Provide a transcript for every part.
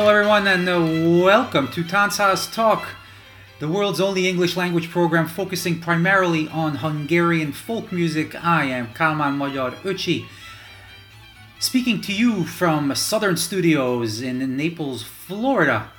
Hello, everyone, and uh, welcome to Táncház Talk, the world's only English language program focusing primarily on Hungarian folk music. I am Kalman Magyar Öcsi, speaking to you from Southern Studios in Naples, Florida.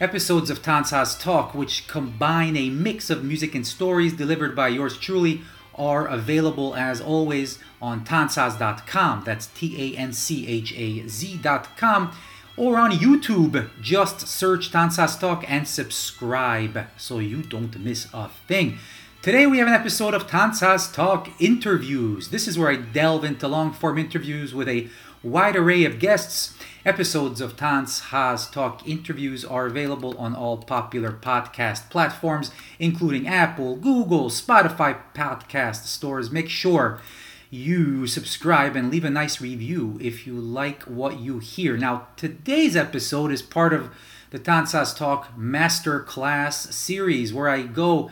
Episodes of Táncház Talk, which combine a mix of music and stories delivered by yours truly, are available as always on tanchaz.com. That's T A N C H A Z.com or on YouTube. Just search Táncház Talk and subscribe so you don't miss a thing. Today we have an episode of Táncház Talk interviews. This is where I delve into long form interviews with a wide array of guests. Episodes of Táncház Talk interviews are available on all popular podcast platforms, including Apple, Google, Spotify podcast stores. Make sure you subscribe and leave a nice review if you like what you hear. Now, today's episode is part of the Táncház Talk Master Class series where I go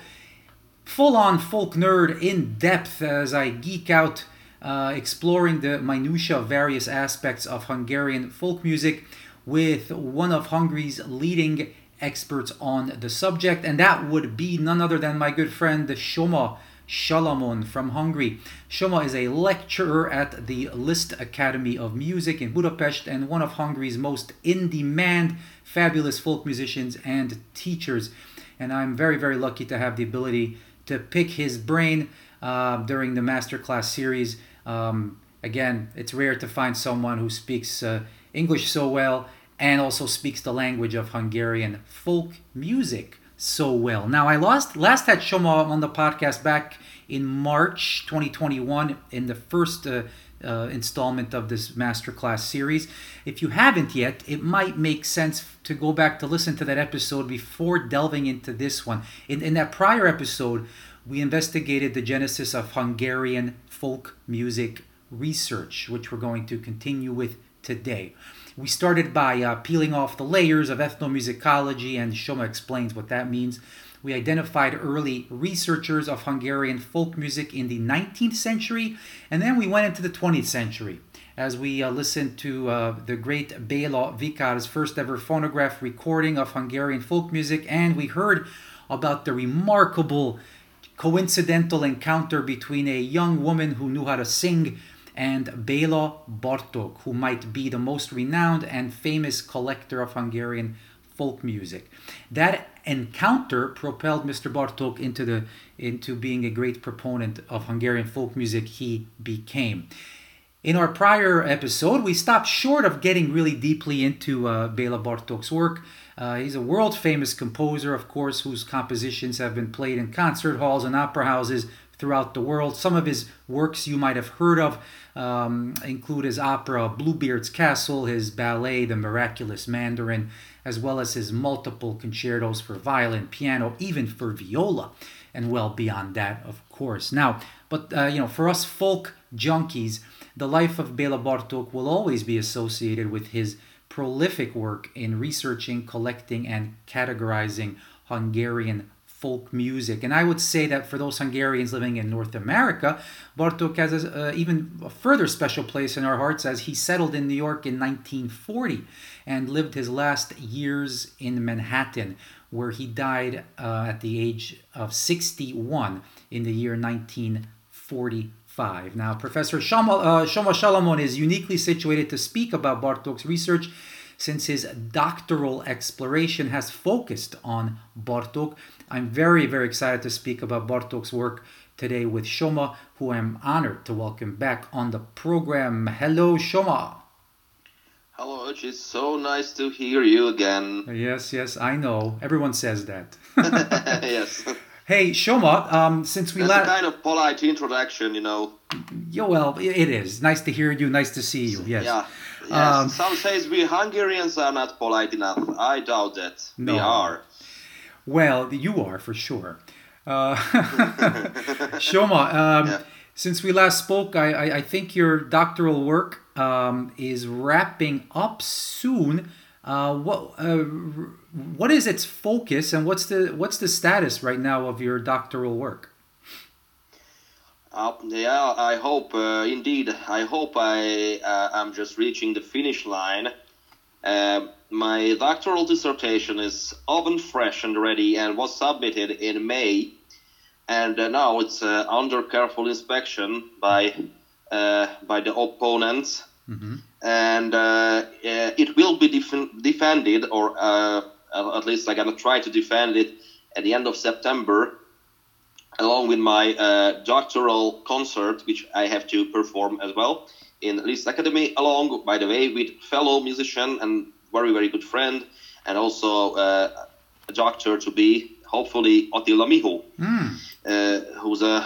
full on folk nerd in depth as I geek out uh, exploring the minutiae of various aspects of Hungarian folk music with one of Hungary's leading experts on the subject, and that would be none other than my good friend Soma Salamon from Hungary. Soma is a lecturer at the Liszt Academy of Music in Budapest and one of Hungary's most in demand, fabulous folk musicians and teachers. And I'm very, very lucky to have the ability to pick his brain uh, during the masterclass series. Um, again, it's rare to find someone who speaks uh, English so well and also speaks the language of Hungarian folk music so well. Now, I lost last had Soma on the podcast back in March 2021 in the first uh, uh, installment of this masterclass series. If you haven't yet, it might make sense to go back to listen to that episode before delving into this one. In, in that prior episode, we investigated the genesis of Hungarian folk music research, which we're going to continue with today. We started by uh, peeling off the layers of ethnomusicology, and Soma explains what that means. We identified early researchers of Hungarian folk music in the 19th century, and then we went into the 20th century as we uh, listened to uh, the great Bela Vikar's first ever phonograph recording of Hungarian folk music, and we heard about the remarkable coincidental encounter between a young woman who knew how to sing and Bela Bartok, who might be the most renowned and famous collector of Hungarian folk music. That encounter propelled Mr. Bartok into the into being a great proponent of Hungarian folk music he became. In our prior episode, we stopped short of getting really deeply into uh, Bela Bartok's work. Uh, he's a world famous composer, of course, whose compositions have been played in concert halls and opera houses throughout the world. Some of his works you might have heard of um, include his opera Bluebeard's Castle, his ballet The Miraculous Mandarin, as well as his multiple concertos for violin, piano, even for viola, and well beyond that, of course. Now, but uh, you know, for us folk junkies, the life of Bela Bartok will always be associated with his prolific work in researching, collecting, and categorizing Hungarian folk music. And I would say that for those Hungarians living in North America, Bartok has a, uh, even a further special place in our hearts as he settled in New York in 1940 and lived his last years in Manhattan, where he died uh, at the age of 61 in the year 1945. Now, Professor Soma, uh, is uniquely situated to speak about Bartok's research since his doctoral exploration has focused on Bartok. I'm very, very excited to speak about Bartok's work today with Soma, who I'm honored to welcome back on the program. Hello, Soma. Hello, it's so nice to hear you again. Yes, yes, I know. Everyone says that. yes. Hey, Soma, um, since we last... a kind of polite introduction, you know. Yeah, well, it is. Nice to hear you, nice to see you, yes. Yeah. Yes. Um, Some says we Hungarians are not polite enough. I doubt that. No. We are. Well, you are for sure. Uh, Soma, um, yeah. since we last spoke, I, I, I think your doctoral work um, is wrapping up soon. Uh, what uh, what is its focus, and what's the what's the status right now of your doctoral work? Uh, yeah, I hope uh, indeed. I hope I uh, am just reaching the finish line Um, my doctoral dissertation is oven fresh and ready and was submitted in May, and uh, now it's uh, under careful inspection by uh, by the opponents, Mm-hmm. and uh, uh, it will be def- defended, or uh, at least I'm gonna try to defend it at the end of September, along with my uh, doctoral concert, which I have to perform as well in Liszt Academy, along, by the way, with fellow musician and very, very good friend, and also uh, a doctor to be, hopefully, Attila Miho, Mm. uh, who's a,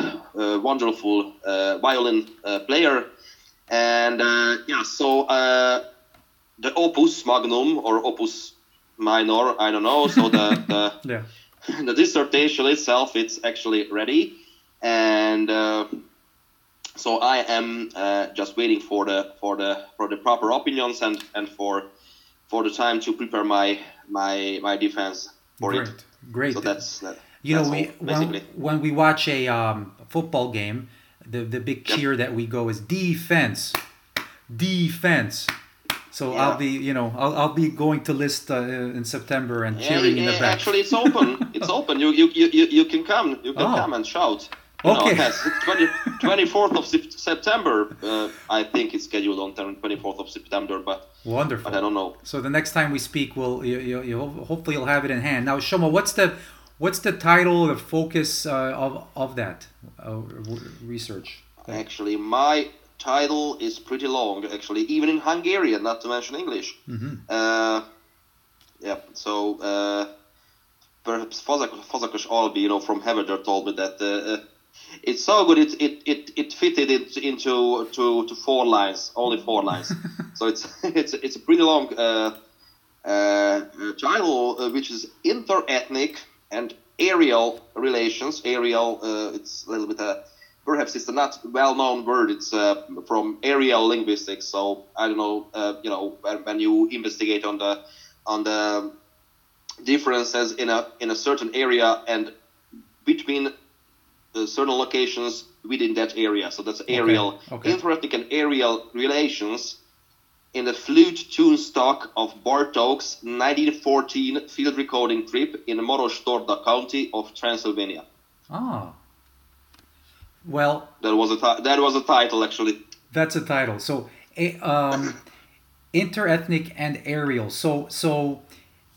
a wonderful uh, violin uh, player. And uh, yeah, so uh, the opus magnum or opus minor, I don't know. So the, the Yeah. the dissertation itself it's actually ready and uh, so i am uh, just waiting for the for the for the proper opinions and and for for the time to prepare my my my defense for Great. it Great. so that's that, you know, that's we all, when, when we watch a um, football game, the the big Yep. cheer that we go is defense, defense. So Yeah. I'll be, you know, I'll, I'll be going to Liszt uh, in September and Yeah, cheering in the back. actually it's open it's open you you, you you you can come you can Oh. come and shout Okay. yes, 20, 24th of September. Uh, I think it's scheduled on 24th of September, but Wonderful. but I don't know. So the next time we speak, we'll you, you, you hopefully you'll have it in hand. Now, Soma, what's the what's the title, the focus uh, of of that uh, research? Actually, my title is pretty long. Actually, even in Hungarian, not to mention English. hmm Uh, yeah. So uh, perhaps Fazak- Fazakas Albi, you know, from Heveger, told me that uh, it's so good. It it it, it fitted it into to, to four lines, only four lines. so it's it's it's a pretty long uh, uh, title, uh, which is interethnic and areal relations. Areal, uh, it's a little bit. Uh, perhaps it's a not well-known word. It's uh, from areal linguistics. So I don't know. Uh, you know, when, when you investigate on the on the differences in a in a certain area and between uh, certain locations within that area. So that's areal, okay. interethnic and areal relations in the flute tune stock of Bartok's 1914 field recording trip in Maros-Torda County of Transylvania. Ah. Well, That was a ti- that was a title actually. That's a title. So, a, um, interethnic and areal. So, so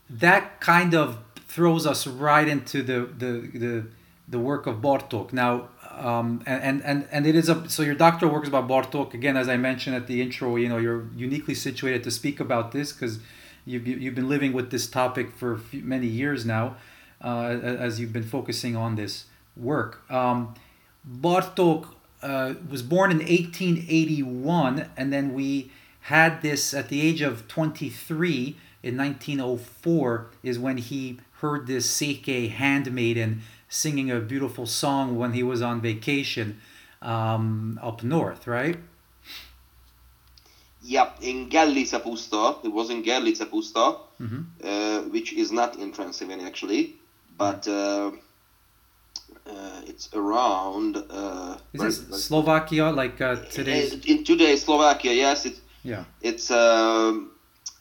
that kind of throws us right into the the the, the work of Bartok. Now, um, and and and it is a so your doctoral work is about Bartok again, as I mentioned at the intro. You know, you're uniquely situated to speak about this because you've you've been living with this topic for many years now, uh, as you've been focusing on this work. Um, Bartok uh, was born in 1881, and then we had this at the age of 23 in 1904 is when he heard this Székely handmaiden singing a beautiful song when he was on vacation um, up north, right? Yeah, in Gerlice Puszta. It was in Gerlice Puszta, Mhm. uh, which is not in Transylvania actually, but uh, uh, it's around. Uh, Is where- this Slovakia like uh, today's? Uh, in today's Slovakia? Yes, it, Yeah. it's um,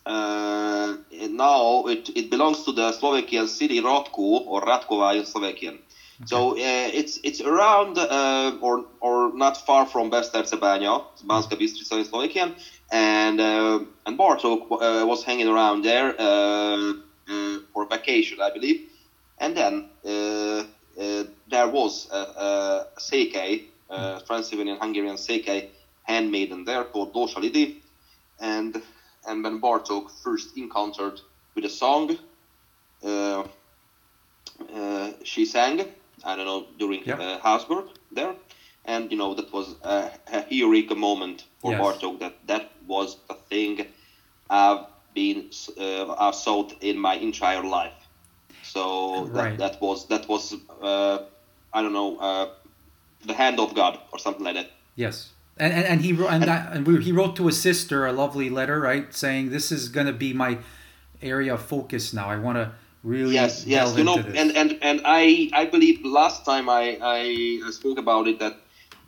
now it, it belongs to the Slovakian city Radku or Radkova in Slovakian. So uh, it's it's around uh, or or not far from Besztercebánya, Banska Bystrica in Slovakian, and uh, and Bartok uh, was hanging around there uh, uh, for vacation, I believe, and then uh, uh, there was a, a Székely, uh, Transylvanian Hungarian Székely handmaiden there called Dósa Lidi, and and when Bartok first encountered with a song, uh, uh, she sang. I don't know during Yep. uh, Habsburg there, and you know that was a, a eureka moment for Yes. Bartok. That that was the thing I've been uh, I've sought in my entire life. So Right. that, that was that was uh, I don't know uh, the hand of God or something like that. Yes. And, and, and he wrote and, that, and we, he wrote to his sister a lovely letter, right, saying this is going to be my area of focus now. I want to really yes yes you know this. and and and i i believe last time i i, I spoke about it that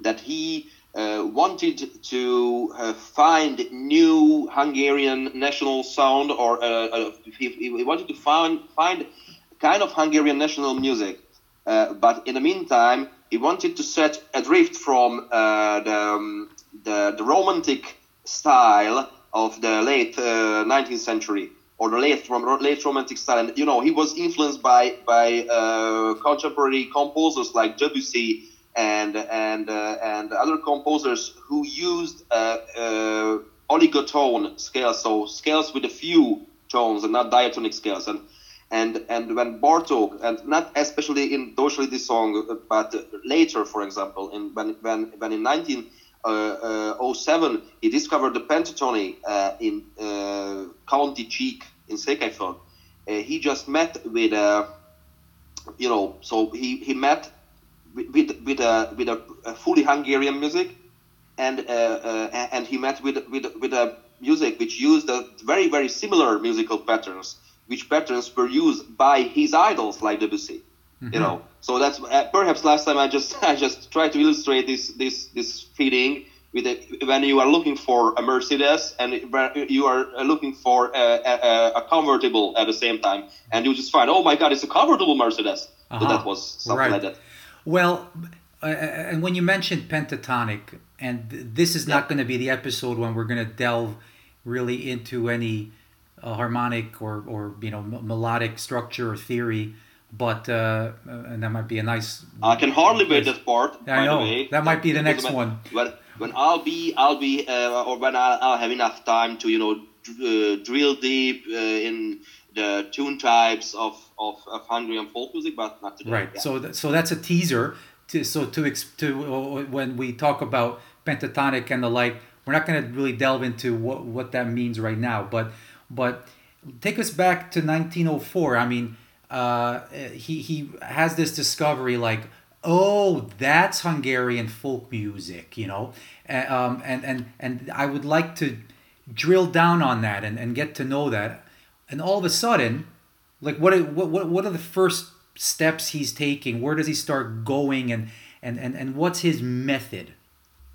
that he uh, wanted to uh, find new Hungarian national sound, or uh, uh, he, he wanted to find find kind of Hungarian national music. Uh, but in the meantime, he wanted to set adrift from uh, the, um, the the romantic style of the late 19th century or the late late romantic style. And you know, he was influenced by by contemporary composers like Debussy and and uh, and other composers who used uh, uh, oligotone scales, so scales with a few tones and not diatonic scales. And and and when Bartok, and not especially in Doshli this song, but later, for example, in when when when in 1907 uh, uh, he discovered the pentatonic uh, in County Csík in Székelyföld. he just met with a, you know, so he, he met with with a with a, fully Hungarian music, and uh, uh, and he met with with with a music which used a very very similar musical patterns, which patterns were used by his idols like Debussy. Mm-hmm. You know, so that's uh, perhaps last time I just I just tried to illustrate this this this feeling with a, when you are looking for a Mercedes and you are looking for a, a, a, convertible at the same time, and you just find, oh my God, it's a convertible Mercedes. Uh-huh. So that was something right. like that. Well, uh, and when you mentioned pentatonic, and this is not going to be the episode when we're going to delve really into any uh, harmonic or, or you know m- melodic structure or theory, but uh, and that might be a nice. I can hardly wait that part. I know that might be the next when, one. When, when I'll be, I'll be, uh, or when I'll, I'll, have enough time to you know uh, drill deep uh, in the tune types of, of, of Hungarian folk music, but not today. Right. Yeah. So th- so that's a teaser. To, so to to uh, when we talk about pentatonic and the like, we're not going to really delve into what what that means right now. But but take us back to 1904. I mean, uh, he he has this discovery like. Oh, that's Hungarian folk music, you know, um, and and and I would like to drill down on that and, and get to know that and all of a sudden, like what what what are the first steps he's taking? Where does he start going, and and and, and what's his method?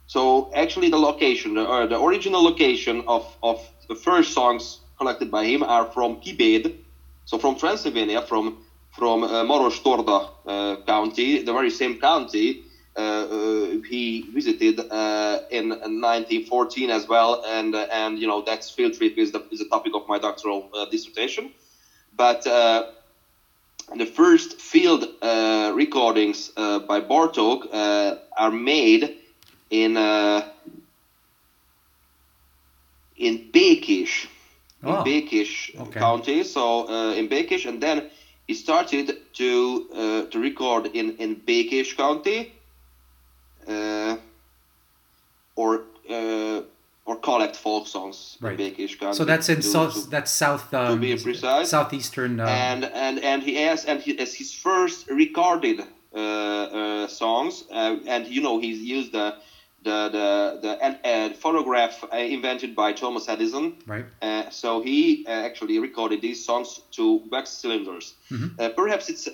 So actually, the location, the, uh, the original location of of the first songs collected by him are from Kibed, so from Transylvania, from from uh, Torda uh, county, the very same county uh, uh, he visited uh, in 1914 as well, and and you know that's field trip is the is the topic of my doctoral dissertation, but. the first field recordings by Bartok are made in in Békés, oh. in Békés okay. County. So uh, in Békés, and then he started to uh, to record in in Békés County, uh, or uh, or collect folk songs right. In Békés County. So that's in to, south. To, that's south. Um, to be precise, southeastern. Um, and and and he has and he, as his first recorded uh, uh songs, uh, and you know he's used the the the, the uh, phonograph invented by Thomas Edison. Right. so he actually recorded these songs to wax cylinders. Mm-hmm. perhaps it's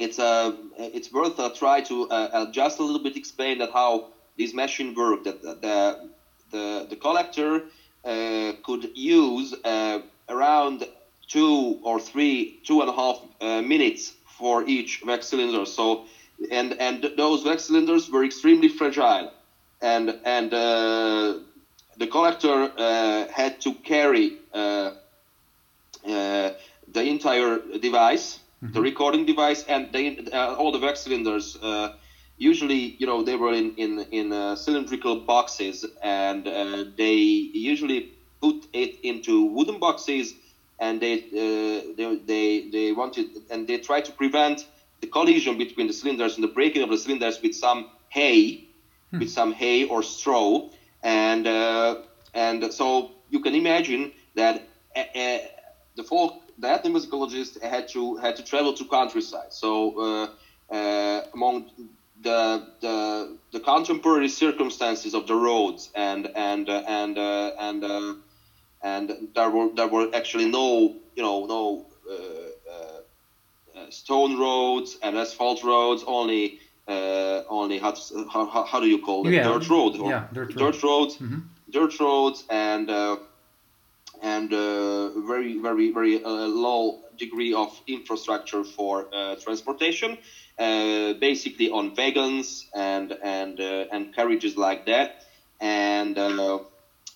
it's uh, it's worth a try to uh, just a little bit explain that how this machine worked. That the the, the collector uh, could use uh, around two or three, two and a half uh, minutes for each wax cylinder. So and and those wax cylinders were extremely fragile, and and uh, the collector had to carry the entire device mm-hmm. the recording device, and they uh, all the wax cylinders. Uh, usually, you know, they were in in in uh, cylindrical boxes, and uh, they usually put it into wooden boxes, and they uh, they they they wanted and they try to prevent the collision between the cylinders and the breaking of the cylinders with some hay, hmm. with some hay or straw, and uh, and so you can imagine that the folk the ethnomusicologist had to had to travel to countryside. So uh, uh, among the, the the contemporary circumstances of the roads and and uh, and uh, and uh, and there were there were actually no you know no uh, stone roads and asphalt roads only uh, only how, to, how, how do you call it Yeah, dirt road or yeah, dirt road. dirt roads Mhm. dirt roads and uh, and uh, very very very uh, low degree of infrastructure for uh, transportation uh, basically on wagons and and uh, and carriages like that and uh,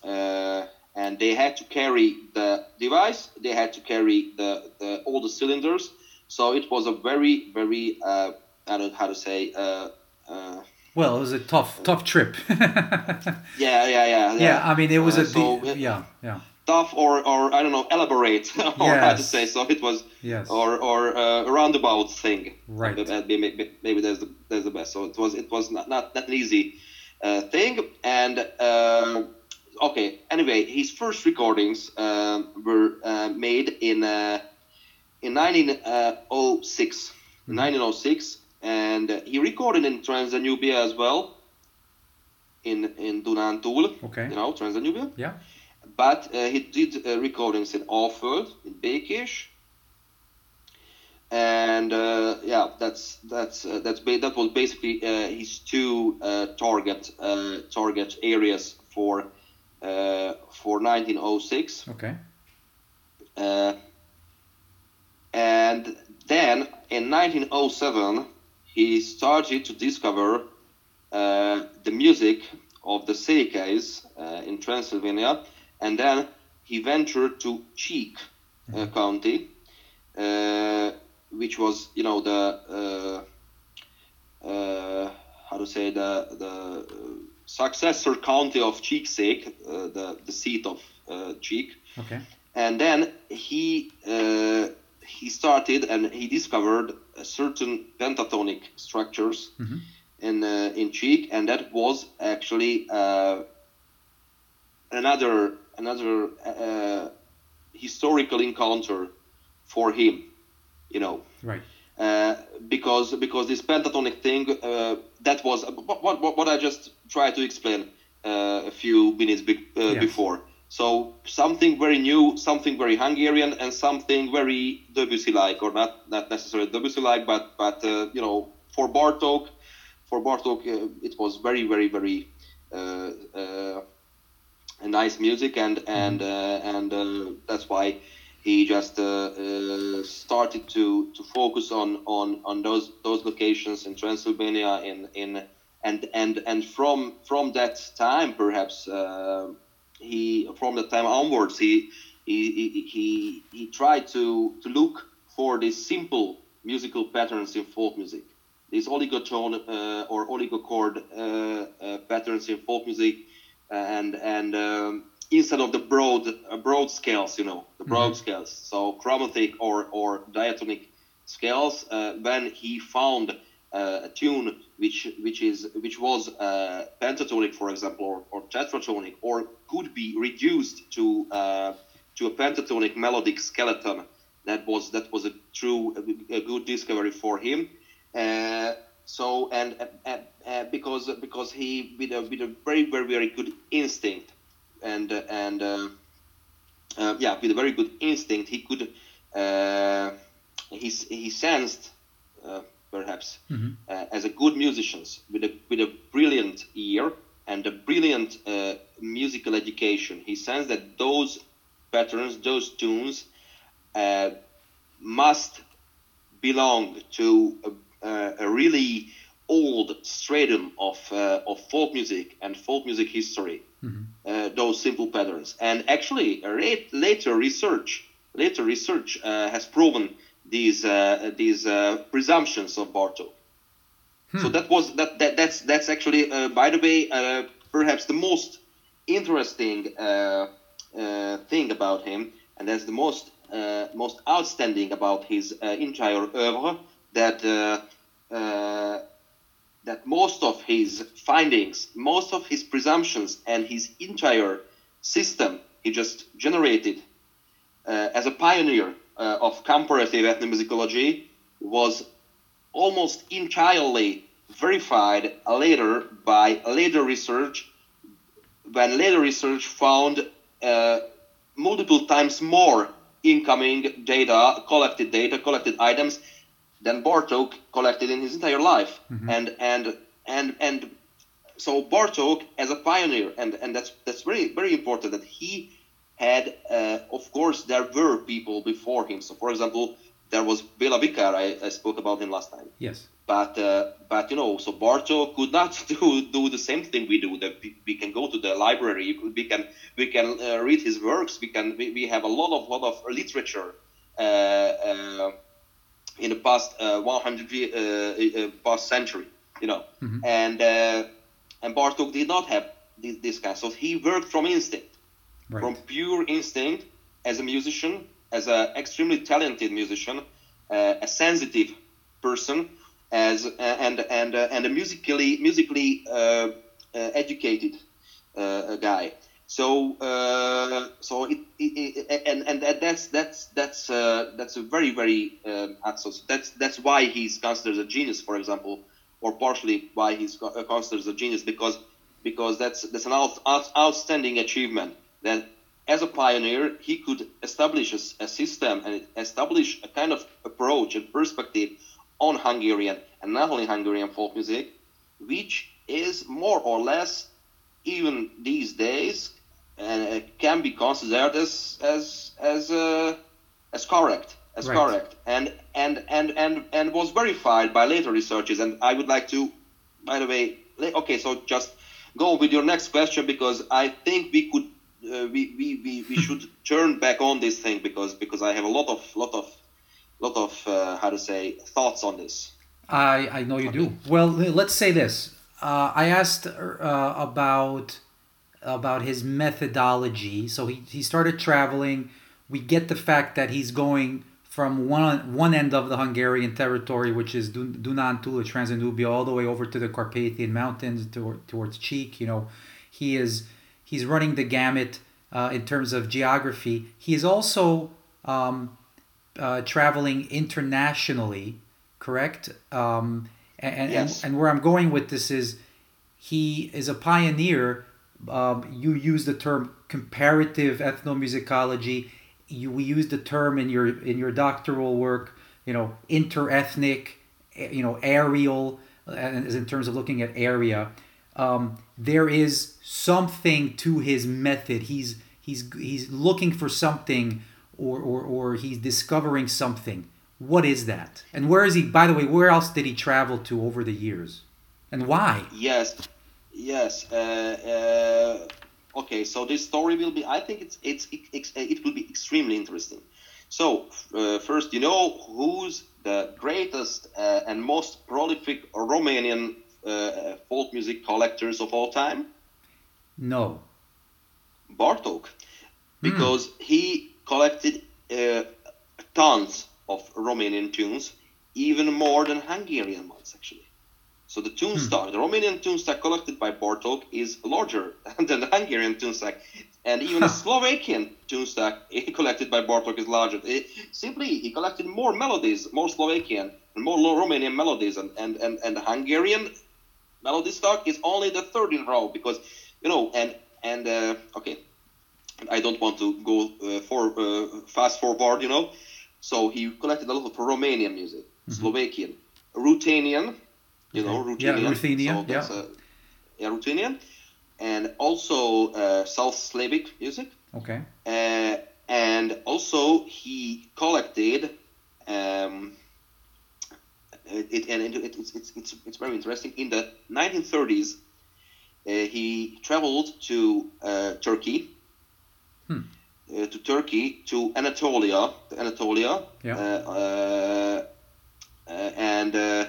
uh, and they had to carry the device they had to carry the, the all the cylinders so it was a very very uh, I don't know how to say uh, uh, Well, it was a tough, tough trip. yeah yeah yeah yeah, I mean, it was Uh, a so de- yeah, yeah, tough or, or I don't know elaborate or how to say. So it was yes. or or uh, a roundabout thing. Right. maybe, maybe, maybe that's the that's the best. So it was it was not not, not an easy uh, thing. And uh, okay anyway his first recordings um, were uh, made in uh, in 1906 Mm-hmm. 1906 and he recorded in Transdanubia as well in in Dunantul Okay. you know Transdanubia Yeah. but uh, he did uh, recordings in Alföld, in Békés, and uh, yeah, that's that's uh, that's ba- that was basically uh, his two uh, target uh, target areas for uh, for 1906. Okay. And then in 1907, he started to discover uh, the music of the Székelys uh, in Transylvania, and then he ventured to Csík uh, County, uh, which was, you know, the uh, uh, how to say the the successor county of uh, the the seat of uh, Csík. Okay. and then he uh, he started and he discovered a certain pentatonic structures Mhm. in uh, in Csík, and that was actually uh, another another uh, historical encounter for him, you know Right. uh, because because this pentatonic thing uh, that was what, what, what I just tried to explain uh, a few minutes be- uh, Yes. before. So something very new, something very Hungarian, and something very Debussy-like, or not not necessarily Debussy-like, but but uh, you know for Bartok, for Bartok uh, it was very very very uh, uh, nice music, and and uh, and uh, that's why he just started to, to focus on, on, on those those locations in Transylvania in, in and and and from from that time perhaps uh, he from that time onwards he he, he, he, tried to, to look for these simple musical patterns in folk music these oligotone uh, or oligochord uh, uh, patterns in folk music and and um, instead of the broad uh, broad scales, you know, the broad scales, so chromatic or or diatonic scales. Uh, when he found uh, a tune which which is which was uh, pentatonic, for example, or, or tetratonic, or could be reduced to uh, to a pentatonic melodic skeleton, that was that was a true a, good discovery for him. Uh, so and uh, because because he with a with a very very very good instinct and and yeah with a very good instinct he could he he sensed uh, perhaps Mhm. uh, as a good musicians with a with a brilliant ear and a brilliant uh, musical education he sensed that those patterns those tunes uh, must belong to a, a, a really old stratum of uh, of folk music and folk music history. Mhm. Uh, those simple patterns, and actually, late, later research later research uh, has proven these uh, these uh, presumptions of Bartok. So that was that, that that's that's actually uh, by the way uh, perhaps the most interesting uh, uh, thing about him, and that's the most uh, most outstanding about his uh, entire oeuvre that uh, uh, that most of his findings, most of his presumptions, and his entire system he just generated uh, as a pioneer uh, of comparative ethnomusicology was almost entirely verified later by later research when later research found uh, multiple times more incoming data collected data collected items than Bartok collected in his entire life. And and and and so Bartok as a pioneer, and and that's that's very very important that he had, uh, of course, there were people before him. So, for example, there was Bela Vikar. I, I spoke about him last time. Yes. But uh, but you know, so Bartok could not do do the same thing we do. That we, we can go to the library. We can we can uh, read his works. We can we, we have a lot of lot of literature. Uh, uh, in the past uh, 100 uh, uh, past century, you know, and uh, and Bartok did not have this, this kind. So he worked from instinct, Right. from pure instinct as a musician, as an extremely talented musician, uh, a sensitive person, as and and uh, and a musically musically uh, uh, educated uh, guy. So uh, so it, it, it and and that's that's that's uh, that's a very very um, that's that's why he's considered a genius, for example, or partially why he's uh, considered a genius because because that's that's an out, out, outstanding achievement that as a pioneer he could establish a system and establish a kind of approach and perspective on Hungarian and not only Hungarian folk music, which is more or less even these days uh, can be considered as as as uh, as correct as Right. correct and and and and and was verified by later researchers and I would like to by the way okay so just go with your next question because I think we could uh, we, we, we, we should turn back on this thing because because I have a lot of lot of lot of uh, how to say thoughts on this I, I know you do. Well, let's say this. Uh, I asked uh, about about his methodology. So he, he started traveling. We get the fact that he's going from one one end of the Hungarian territory, which is Dun- Dunan, Tula, Transdanubia, all the way over to the Carpathian Mountains to, towards Csík. You know, he is he's running the gamut uh, in terms of geography. He is also um, uh, traveling internationally, correct? Um, and, and, Yes. and where I'm going with this is he is a pioneer. Um, you use the term comparative ethnomusicology. You, we use the term in your in your doctoral work. You know, interethnic. eh, You know, areal, and in terms of looking at area. Um, there is something to his method. He's he's he's looking for something, or or, or he's discovering something. What is that? And where is he? By the way, where else did he travel to over the years, and why? Yes, yes. Uh, uh, okay, so this story will be. I think it's it's it, it will be extremely interesting. So uh, first, you know who's the greatest uh, and most prolific Romanian uh, folk music collectors of all time? No. Bartok, because he collected uh, tons of Romanian tunes, even more than Hungarian ones actually. So the tune stock, the Romanian tune stock collected by Bartok is larger than the Hungarian tune stock, and even the Slovakian tune stock collected by Bartok is larger. It- simply, he collected more melodies, more Slovakian and more Romanian melodies, and and and, and Hungarian melody stock is only the third in row because you know and and uh, okay I don't want to go uh, for uh, fast forward you know so he collected a lot of Romanian music Slovakian Ruthenian you know Okay. Yeah, Ruthenian Ruthenian, so yeah. uh, yeah Ruthenian and also uh, South Slavic music Okay. uh, and also he collected um, it, and it, it's, it's, it's, it's very interesting. In the 1930s, uh, he traveled to uh, Turkey, Hmm. uh, to Turkey, to Anatolia, to Anatolia, Yeah. uh, uh, uh, and uh,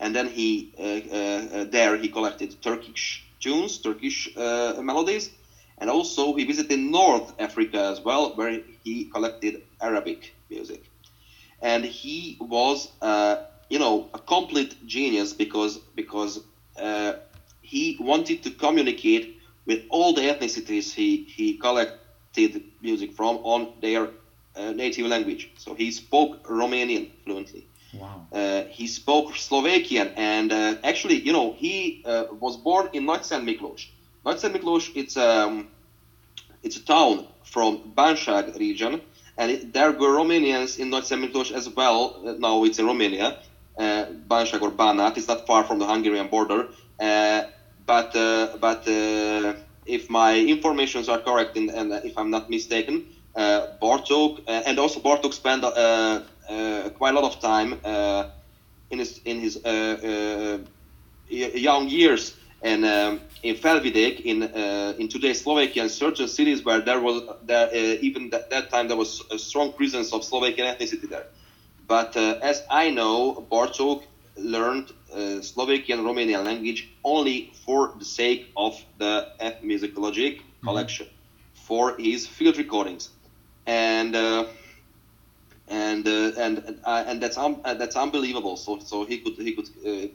and then he uh, uh, uh, there he collected Turkish tunes, Turkish uh, melodies, and also he visited North Africa as well, where he collected Arabic music. And he was, uh, you know, a complete genius because because uh, he wanted to communicate with all the ethnicities he he collected music from on their uh, native language. So he spoke Romanian fluently. Wow. Uh, he spoke Slovakian, and uh, actually, you know, he uh, was born in Nagy Miklós. Nagy Miklós, it's um, it's a town from Banság region, and it, there were Romanians in Nagy Miklós as well. Uh, now it's in Romania, uh, Bánság or Banat. It's not far from the Hungarian border. Uh, but uh, but uh, if my informations are correct and, and if I'm not mistaken, uh, Bartok uh, and also Bartok spent uh, uh, quite a lot of time uh, in his in his uh, uh, young years and um, in Felvidek in uh, in today's Slovakia and certain cities where there was there uh, even that, that time there was a strong presence of Slovakian ethnicity there. But uh, as I know, Bartok learned uh, Slovakian Romanian language only for the sake of the ethnomusicologic collection, for his field recordings, and uh, and uh, and uh, and that's um, uh, that's unbelievable. So so he could he could. Uh,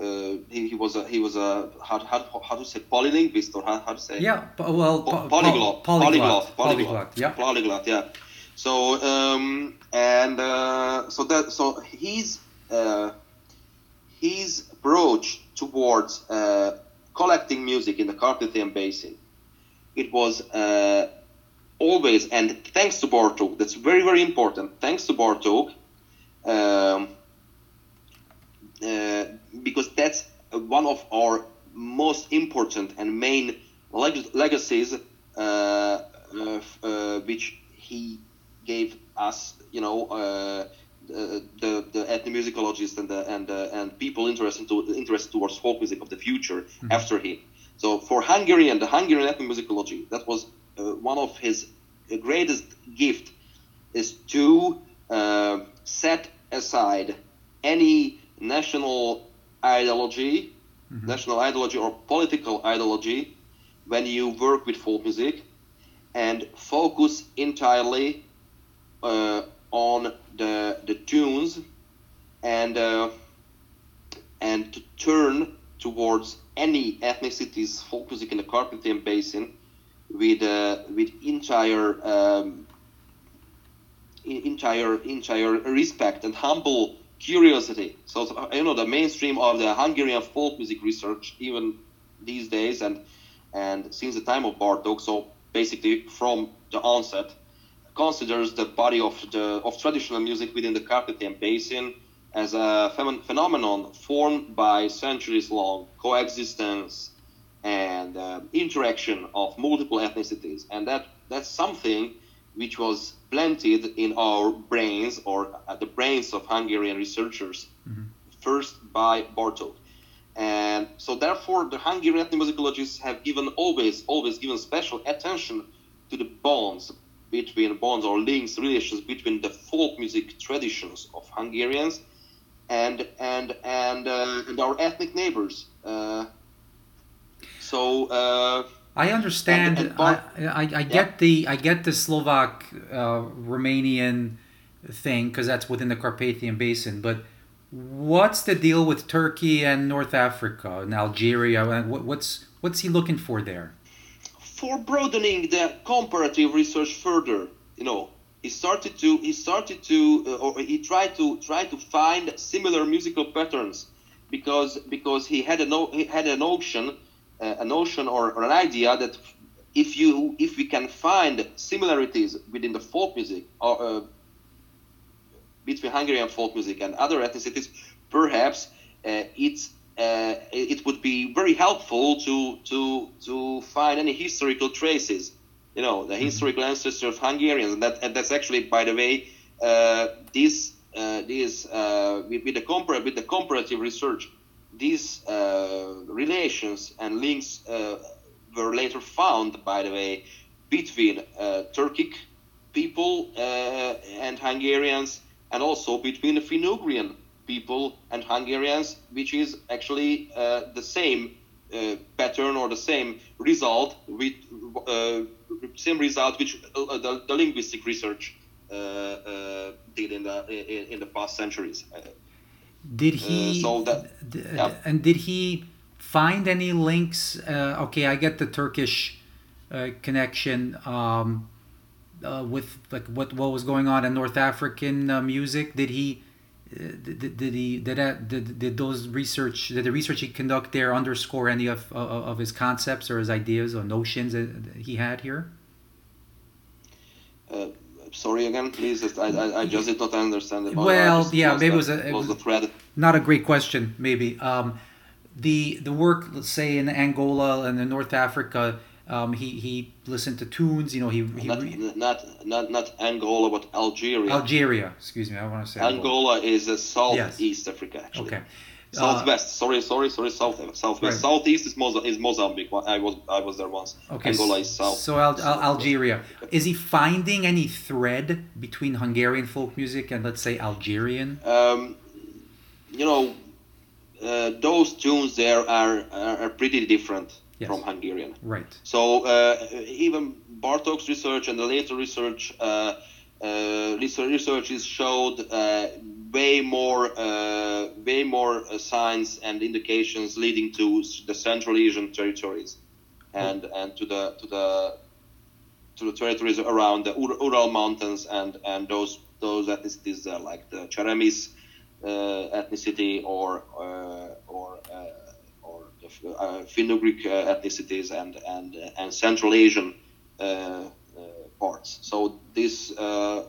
uh, he, he was a he was a how, how, how to say polylinguist or how, how to say Yeah, well, Po- po- polyglot, po- polyglot, polyglot, yeah. polyglot, yeah. So um, and uh, so that so his uh, his approach towards uh, collecting music in the Carpathian Basin, it was uh, always and thanks to Bartok, that's very very important. Thanks to Bartok. Um, uh, because that's one of our most important and main leg- legacies, uh, which he gave us, you know, uh, the, the the ethnomusicologists and the, and uh, and people interested to interested towards folk music of the future after him. So for Hungarian, the Hungarian ethnomusicology, that was uh, one of his greatest gift is to uh, set aside any national ideology, national ideology or political ideology when you work with folk music and focus entirely uh, on the, the tunes and uh, and to turn towards any ethnicities folk music in the Carpathian Basin with uh, with entire um, entire entire respect and humble curiosity. So so, you know the mainstream of the Hungarian folk music research even these days and and since the time of Bartok, so basically from the onset, considers the body of the of traditional music within the Carpathian Basin as a phenom- phenomenon formed by centuries-long coexistence and uh, interaction of multiple ethnicities, and that that's something which was planted in our brains or at the brains of Hungarian researchers first by Bartok. And so therefore the Hungarian ethnomusicologists have given always always given special attention to the bonds between bonds or links, relations between the folk music traditions of Hungarians and and and uh, and our ethnic neighbors. Uh, so uh, I understand. And- and I, I, I get the I get the Slovak uh, Romanian thing because that's within the Carpathian Basin. But what's the deal with Turkey and North Africa and Algeria? What, what's what's he looking for there? For broadening the comparative research further, you know, he started to he started to uh, or he tried to try to find similar musical patterns because because he had a no, he had a notion uh, a notion or, or an idea that if you if we can find similarities within the folk music or uh, between Hungarian folk music and other ethnicities, perhaps uh, it's uh, it would be very helpful to to to find any historical traces. You know, the historical ancestor of Hungarians, and that and that's actually, by the way, uh, this uh, this uh, with, with the compar- with the comparative research, these uh, relations and links uh, were later found, by the way, between uh, Turkic people uh, and Hungarians, and also between the Finno-Ugrian people and Hungarians, which is actually uh, the same uh, pattern or the same result with uh, same result which uh, the, the linguistic research uh, uh, did in the in, in the past centuries. Did he? so that- yeah. And did he find any links? Uh, okay, I get the Turkish uh, connection um, uh, with like what what was going on in North African uh, music. Did he? Did, did he did, that, did did those research did the research he conduct there underscore any of of of his concepts or his ideas or notions that he had here? uh, Sorry again, please. I, I, I just did not understand it. Well, yeah, maybe it was a, it was was the thread. not a great question. Maybe um, the the work, let's say in Angola and in North Africa, um, he he listened to tunes. You know, he, he Not, re- not not not Angola, but Algeria. Algeria. Excuse me, I want to say Angola is uh, southeast Africa, actually. Okay. Uh, Southwest. sorry, sorry, sorry. South, southwest. Right. Southeast is, Moza- is Mozambique. I was, I was there once. Okay. Angola is south. So Al- Al- Algeria. Is he finding any thread between Hungarian folk music and let's say Algerian? Um, you know, uh, those tunes there are are, are pretty different Yes. from Hungarian. Right. So uh, even Bartok's research and the later research uh, uh, researches showed uh, way more uh, way more uh, signs and indications leading to the Central Asian territories and and to the to the to the territories around the Ur- Ural Mountains and and those those ethnicities there like the Cheremis uh, ethnicity or uh, or uh, or the F- uh, Finno-Ugric uh, ethnicities and and uh, and Central Asian uh, uh, parts. So this uh,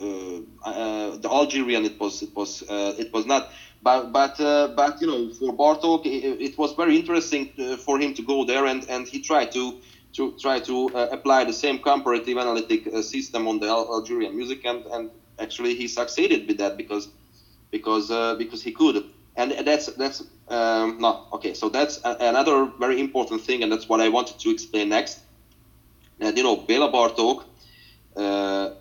uh, uh, the Algerian it was it was uh, it was not but but uh, but you know for Bartok it, it was very interesting uh, for him to go there and and he tried to to try to uh, apply the same comparative analytic uh, system on the Al- Algerian music and and actually he succeeded with that because because uh, because he could and that's that's um, no okay so that's a, another very important thing and that's what I wanted to explain next and you know Bela Bartok uh,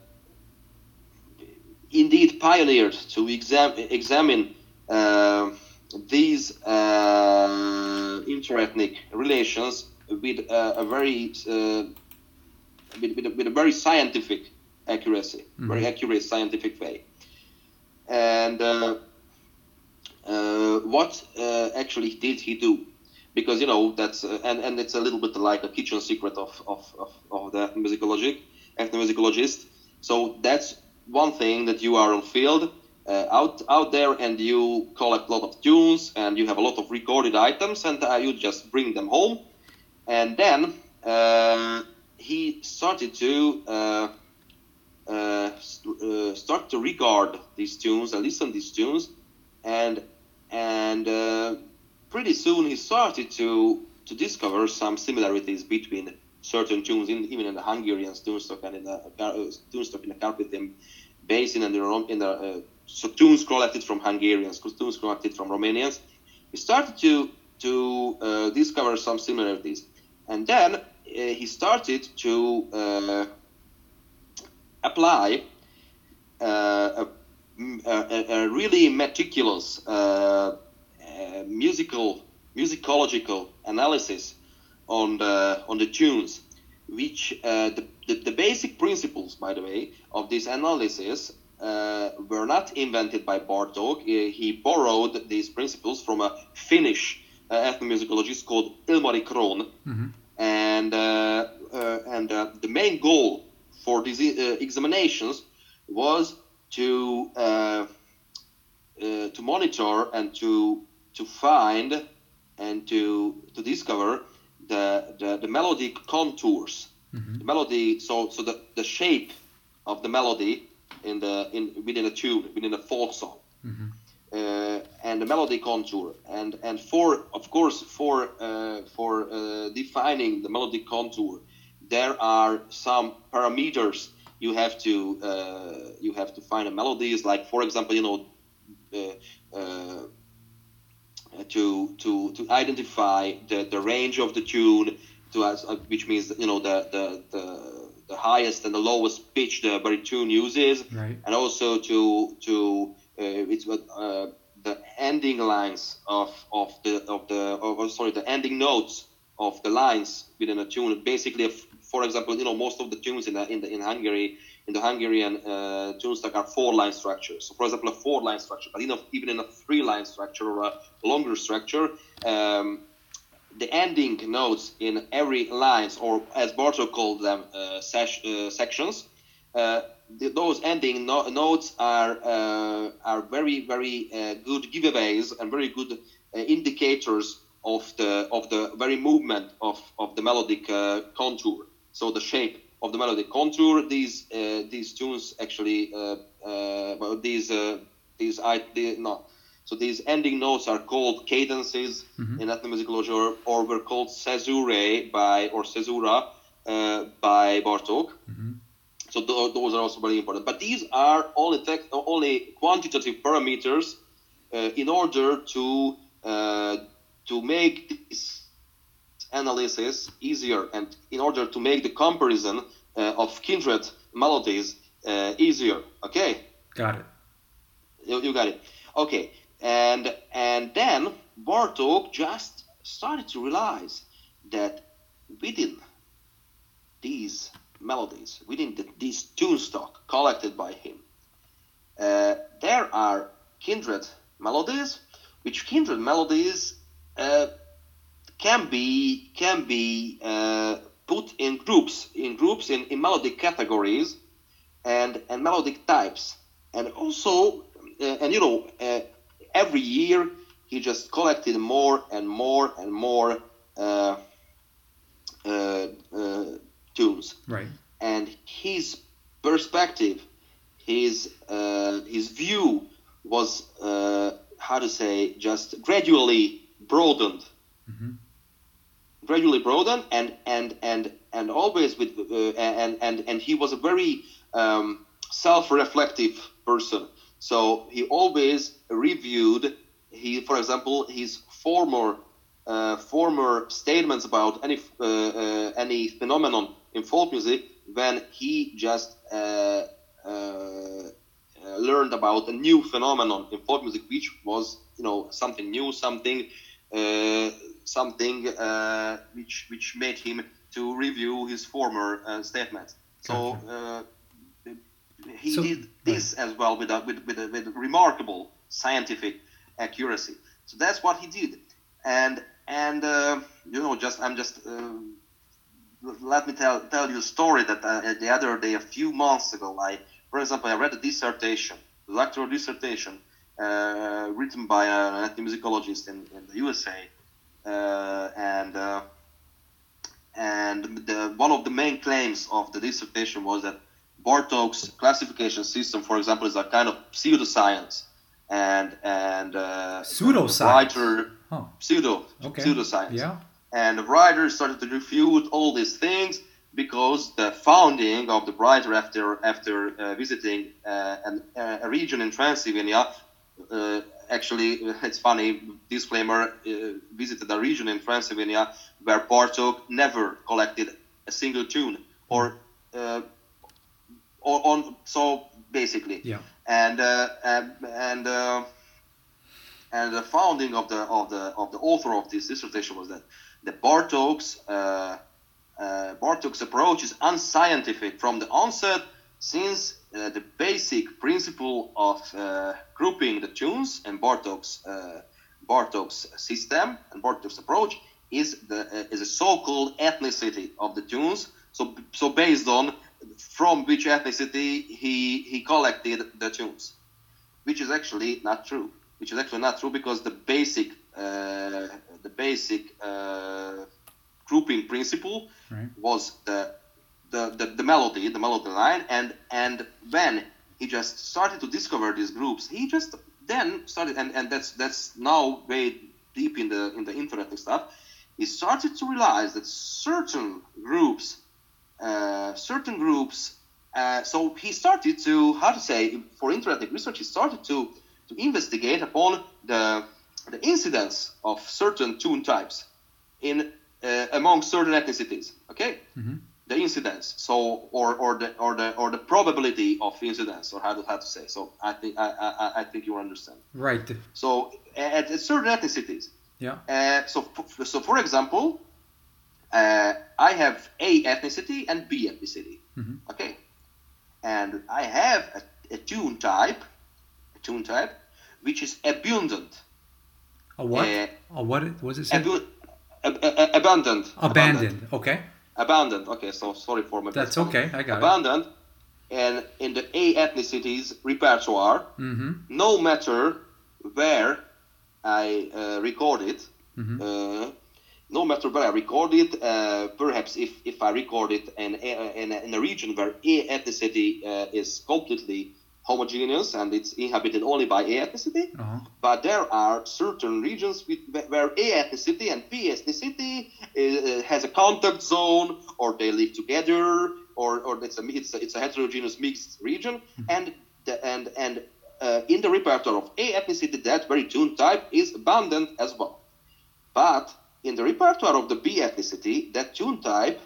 indeed pioneered to exam- examine uh, these uh, interethnic relations with uh, a very uh, with, with, a, with a very scientific accuracy, very accurate scientific way. And uh, what uh, actually did he do? Because you know that's uh, and and it's a little bit like a kitchen secret of of, of, of the musicologic ethnomusicologist. So that's one thing that you are on field uh, out out there and you collect a lot of tunes and you have a lot of recorded items and uh, you just bring them home and then uh, he started to uh, st- uh, start to regard these tunes and listen these tunes and and uh, pretty soon he started to to discover some similarities between certain tunes in, even in the Hungarian tune stock and in the uh, tunestock in the Carpathian basin and the, in the uh, so tunes collected from Hungarians, tunes collected from Romanians. He started to to uh, discover some similarities, and then uh, he started to uh, apply uh, a, a, a really meticulous uh, uh, musical musicological analysis on the on the tunes, which uh, the, the the basic principles, by the way, of this analysis uh, were not invented by Bartok. He, borrowed these principles from a Finnish uh, ethnomusicologist called Ilmari Krohn, and uh, uh, and uh, the main goal for these uh, examinations was to uh, uh, to monitor and to to find and to to discover the the, the melodic contours, the melody. So so the, the shape of the melody in the in within a tune within a folk song. Uh, and the melody contour and and for of course for uh, for uh, defining the melody contour there are some parameters you have to uh, you have to find a melodies like for example you know uh, uh, to to to identify the, the range of the tune to us uh, which means you know the the, the the highest and the lowest pitch the baritone uses. Right. and also to to uh, it's what uh, the ending lines of of the of the of, sorry the ending notes of the lines within a tune. Basically for example you know most of the tunes in the, in the in Hungary in the Hungarian uh, tune stack are four line structures so for example a four line structure but even in a three line structure or a longer structure um, the ending notes in every lines, or as Bartok called them, uh, sesh, uh, sections, uh, th- those ending no- notes are uh, are very very uh, good giveaways and very good indicators of the of the very movement of, of the melodic uh, contour. So the shape of the melody contour. These uh, these tunes actually, uh, uh, well, these uh, these I the, no. So these ending notes are called cadences in ethnomusicology, or were called caesurae by or caesura uh, by Bartok. So th- those are also very important. But these are only tech- only quantitative parameters uh, in order to uh, to make this analysis easier and in order to make the comparison uh, of kindred melodies uh, easier. Okay, Got it. you, you got it. Okay, and and then Bartok just started to realize that within these melodies, within the, this tune stock collected by him, uh, there are kindred melodies, which kindred melodies uh, can be can be uh, put in groups, in groups in, in melodic categories, and and melodic types, and also uh, and you know uh, every year he just collected more and more and more uh, uh, uh, tunes. Right. and his perspective, his uh, his view was uh, how to say just gradually broadened, gradually broadened, and and and and always with uh, and and and he was a very um, self-reflective person. So he always reviewed he, for example, his former uh, former statements about any uh, uh, any phenomenon in folk music when he just uh, uh, learned about a new phenomenon in folk music, which was you know something new, something something uh, which which made him to review his former uh, statements. So. Uh, he So- did this as well with a, with, with, a, with remarkable scientific accuracy. So that's what he did, and and uh, you know, just I'm just uh, let me tell tell you a story that uh, the other day, a few months ago, I, for example, I read a dissertation, a doctoral dissertation, uh, written by an ethnomusicologist in, in the USA, and uh, and the, one of the main claims of the dissertation was that Bartok's classification system, for example, is a kind of pseudoscience, and and uh, Pseudoscience? writer Oh, pseudo okay. pseudoscience. Yeah. And the writer started to refute all these things because the founding of the writer after after uh, visiting uh, an, uh, a region in Transylvania, uh, actually it's funny disclaimer uh, visited a region in Transylvania where Bartok never collected a single tune or uh, or on so basically Yeah. and uh, and and, uh, and the founding of the of the of the author of this dissertation was that the Bartok's uh, uh, Bartok's approach is unscientific from the onset, since uh, the basic principle of uh, grouping the tunes and Bartok's uh, Bartok's system and Bartok's approach is the uh, is a so-called ethnicity of the tunes. So so based on from which ethnicity he he collected the tunes, which is actually not true. Which is actually not true because the basic uh, the basic uh, grouping principle Right. was the, the the the melody, the melody line, and and when he just started to discover these groups, he just then started, and, and that's that's now way deep in the in the internet and stuff. He started to realize that certain groups uh, certain groups. Uh, so he started to, how to say, for interactive research, he started to, to investigate upon the, the incidence of certain tune types in uh, among certain ethnicities. Okay, the incidence. So or, or the or the or the probability of incidence, or how to how to say. So I think I, I, I think you understand. Right. So at, at certain ethnicities, Yeah. uh, so, so for example, uh, I have A ethnicity and B ethnicity. Okay, and I have a, a tune type, a tune type, which is abundant. A what? Uh, a what? Was it said? Abu- ab- ab- abundant. Abandoned. Okay. Abundant. Okay, so sorry for my. That's okay. I got it. And in the A ethnicities repertoire, Mm-hmm. no matter where I uh, record it, Mm-hmm. uh, no matter where I record it, uh, perhaps if, if I record it in, in, a, in a region where a ethnicity uh, is completely homogeneous and it's inhabited only by A ethnicity, Uh-huh. but there are certain regions with, where A ethnicity and B ethnicity uh, has a contact zone, or they live together, or, or it's a it's a, it's a heterogeneous mixed region, and the, and and uh, in the repertoire of A ethnicity, that very tune type is abundant as well. But in the repertoire of the B ethnicity, that tune type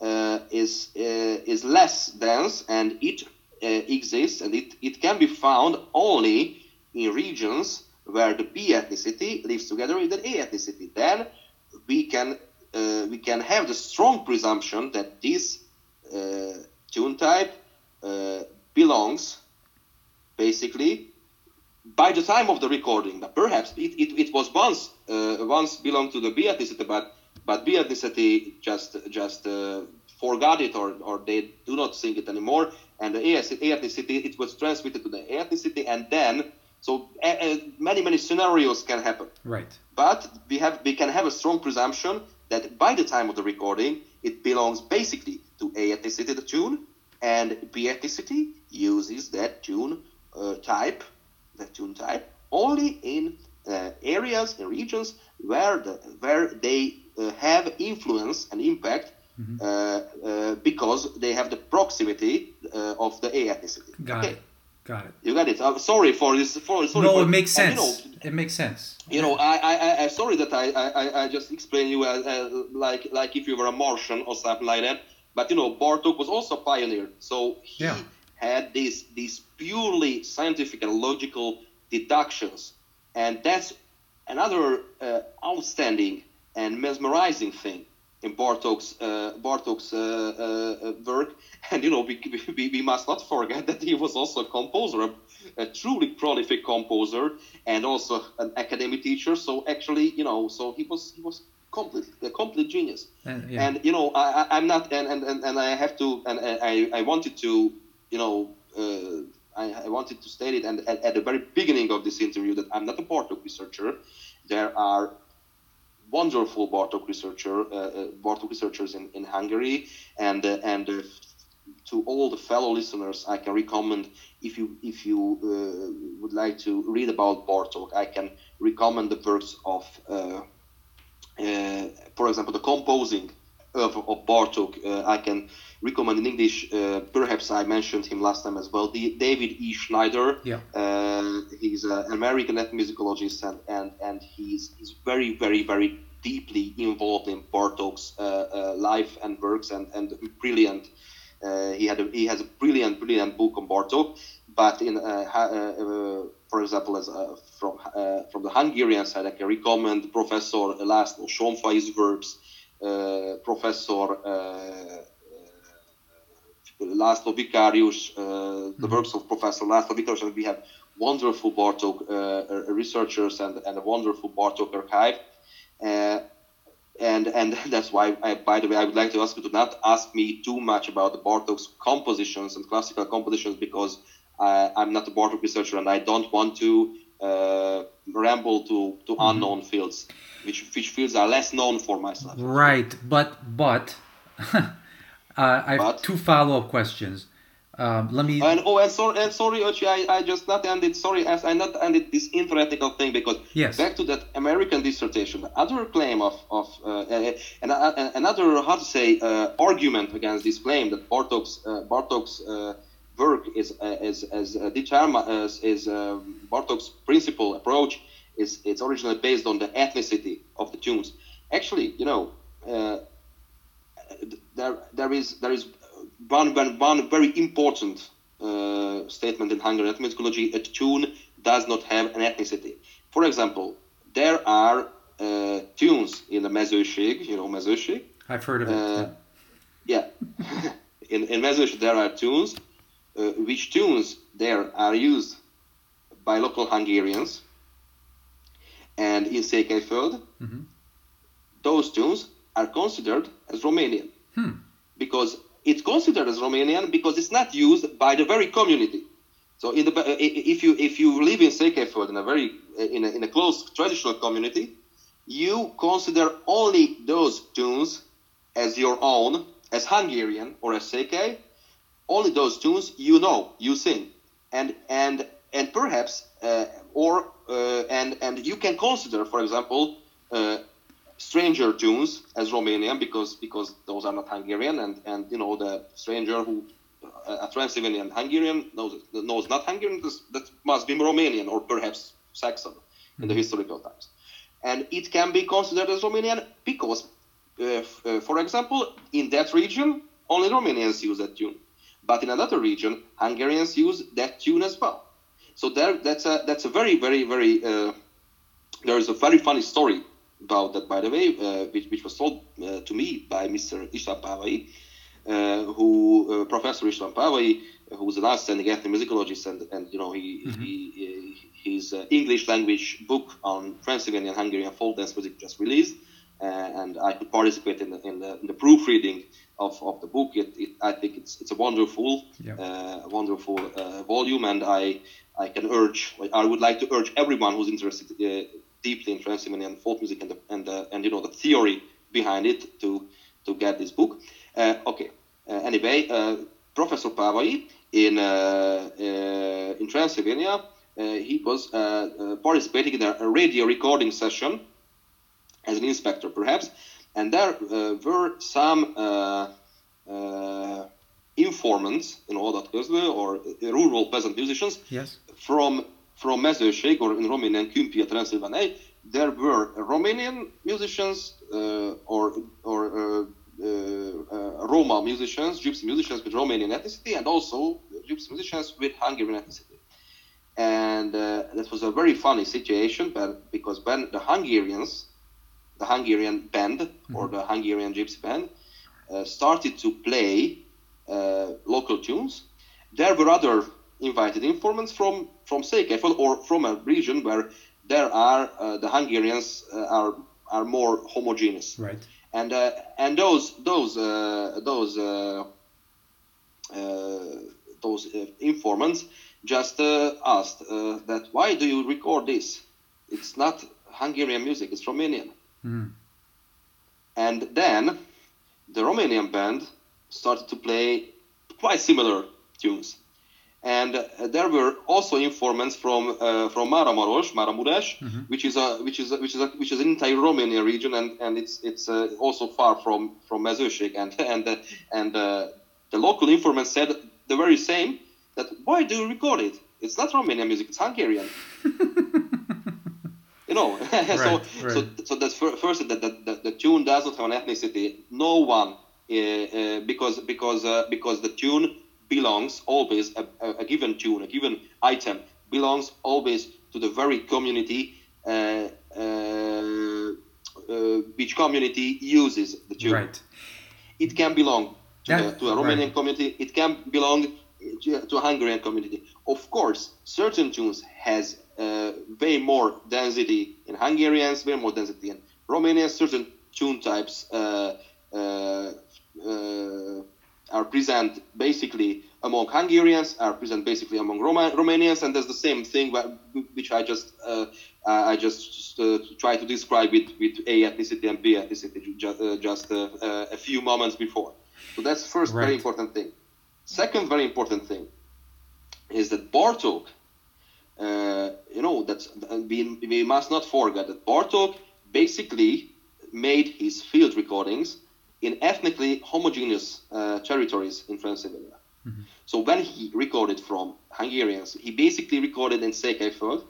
uh, is uh, is less dense and it exists and it, it can be found only in regions where the B ethnicity lives together with the A ethnicity. Then we can uh, we can have the strong presumption that this uh, tune type uh, belongs basically by the time of the recording. Perhaps it, it, it was once uh, once belonged to the B ethnicity, but but B ethnicity just just uh, forgot it or, or they do not sing it anymore. And the A ethnicity it was transmitted to the A ethnicity, and then so uh, many many scenarios can happen. Right. But we have we can have a strong presumption that by the time of the recording it belongs basically to A ethnicity the tune, and B ethnicity uses that tune uh, type that tune type only in uh, areas and regions where the, where they uh, have influence and impact Mhm. uh, uh, because they have the proximity uh, of the A ethnicity. Got okay, it. Got it. you got it. I'm sorry for this. For, sorry no, for, it makes sense. you know, it makes sense. you know, I, I, I, I'm sorry that I, I, I just explained you as, uh, like, like if you were a Martian or something like that. But you know, Bartok was also a pioneer, so he Yeah. had these these purely scientific and logical deductions, and that's another uh, outstanding and mesmerizing thing in Bartok's uh, Bartok's uh, uh, work. And you know, we, we, we must not forget that he was also a composer, a, a truly prolific composer, and also an academic teacher. So actually, you know, so he was he was complete a complete genius. And, yeah. And you know, I, I'm not, and, and, and, and I have to, and I, I wanted to, you know, uh, I, I wanted to state it, and at, at the very beginning of this interview, that I'm not a Bartok researcher. There are wonderful Bartok researcher, uh, uh, Bartok researchers in, in Hungary, and uh, and to all the fellow listeners, I can recommend if you if you uh, would like to read about Bartok, I can recommend the works of, uh, uh, for example, the composing of, of Bartok. Uh, I can recommend in English. Uh, perhaps I mentioned him last time as well. The, David E. Schneider. Yeah. Uh, he's an American ethnomusicologist, and and and he's he's very very very deeply involved in Bartok's life and works, and and brilliant. Uh, he had a, he has a brilliant brilliant book on Bartok, but in uh, uh, uh, for example, as uh, from uh, from the Hungarian side, I can recommend Professor László Somfai's works, Professor uh, László Vikárius, uh, the works of Professor László Vikárius, and we have wonderful Bartok uh, uh, researchers and, and a wonderful Bartok archive. Uh, and and that's why, I, by the way, I would like to ask you to not ask me too much about the Bartok's compositions and classical compositions because I, I'm not a Bartok researcher and I don't want to uh, ramble to, to unknown fields, which which fields are less known for myself. Right, but but uh, I have But? two follow-up questions. Um, let me. And oh, and sorry, and sorry, Ochi, I, I just not ended. Sorry, as I not ended this theoretical thing because Yes. back to that American dissertation. The other claim of of uh, uh, and uh, another how to say uh, argument against this claim that Bartok's uh, Bartok's uh, work is uh, is as uh, as is um, Bartok's principal approach is it's originally based on the ethnicity of the tunes. Actually, you know. Uh, there there is there is one one, one very important uh, statement in Hungarian ethnomusicology. A tune does not have an ethnicity. For example, there are uh, tunes in the mezőség, you know mezőség. I've heard of it. Uh, yeah, in in mezőség there are tunes, uh, which tunes there are used by local Hungarians, and in Székelyföld, Mhm. those tunes are considered as Romanian Hmm. because it's considered as Romanian because it's not used by the very community. So in the, if you if you live in Székelyföld in a very in a, in a close traditional community, you consider only those tunes as your own, as Hungarian or as Székely, only those tunes you know, you sing, and and and perhaps uh, or uh, and and you can consider, for example, uh, stranger tunes as Romanian because because those are not Hungarian, and and you know the stranger who uh, a Transylvanian Hungarian knows knows not Hungarian that must be Romanian or perhaps Saxon mm-hmm. in the mm-hmm. historical times, and it can be considered as Romanian because, uh, f- uh, for example, in that region only Romanians use that tune, but in another region Hungarians use that tune as well. So there, that's a that's a very very very uh, there is a very funny story about that, by the way, uh, which, which was told uh, to me by Mr. István Pávai, uh, who uh, Professor István Pávai, who is an outstanding ethnomusicologist, and and you know he, mm-hmm. he his uh, English language book on Transylvanian Hungarian folk dance music just released, and I could participate in the, in the, in the proofreading of, of the book. It, it, I think it's it's a wonderful, wonderful volume, and I I can urge, I would like to urge everyone who's interested deeply in Transylvanian folk music and the, and the, and you know the theory behind it to to get this book. Uh, okay. Uh, anyway, uh, Professor Pávai in uh, uh, in Transylvania, he was participating in a radio recording session as an inspector, perhaps, and there uh, were some uh, uh, informants in Adat or rural peasant musicians yes. from from Mezőség, or in Romanian Câmpia Transylvania, there were Romanian musicians uh, or, or uh, uh, Roma musicians, gypsy musicians with Romanian ethnicity, and also gypsy musicians with Hungarian ethnicity. And that was a very funny situation, but because when the Hungarians, the Hungarian band mm-hmm. or the Hungarian gypsy band, started to play local tunes, there were other invited informants from from Székelyföld or from a region where there are uh, the Hungarians uh, are are more homogeneous. Right. And uh, and those those uh, those uh, uh, those informants just asked that why do you record this? It's not Hungarian music; it's Romanian. Mm. And then the Romanian band started to play quite similar tunes and uh, there were also informants from uh, from Máramaros, Maramureș, mm-hmm. which is a which is a, which is a, which is an entire Romanian region, and and it's it's uh, also far from from Mezőség, and and uh, and uh, the local informants said the very same that why do you record it? It's not Romanian music; it's Hungarian. know, so, right. so so that's first that the, the, the, tune does not have an ethnicity. No one, uh, because because because the tune belongs always a, a, given tune, a given item belongs always to the very community uh, uh, uh, which community uses the tune. Right. It can belong to, yeah, to a Romanian right. community. It can belong to, to, a Hungarian community. Of course, certain tunes has uh, way more density in Hungarians, way more density in Romanians. Certain tune types uh, uh, are present basically among Hungarians, are present basically among Roma- Romanians, and there's the same thing which I just uh, I just uh, try to describe with, with A ethnicity and B ethnicity just, uh, just uh, uh, a few moments before. So that's first right. very important thing. Second very important thing is that Bartok, uh, you know, that we, we must not forget that Bartok basically made his field recordings in ethnically homogeneous uh, territories in Transylvania. Mm-hmm. So when he recorded from Hungarians, he basically recorded in Székelyföld.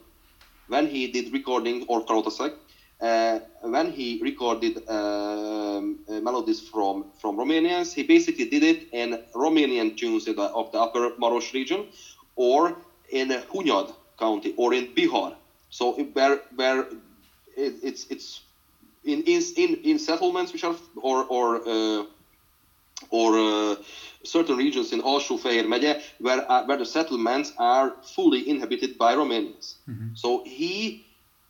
When he did recording or Kalotaszeg, uh, when he recorded um, uh, melodies from, from Romanians, he basically did it in Romanian tunes the, of the Upper Maros region, or in Hunyad County, or in Bihar. So where where it, it's it's in in in settlements which are or or uh, or uh, certain regions in Alsó-Fehér megye where uh, where the settlements are fully inhabited by Romanians. Mm-hmm. So he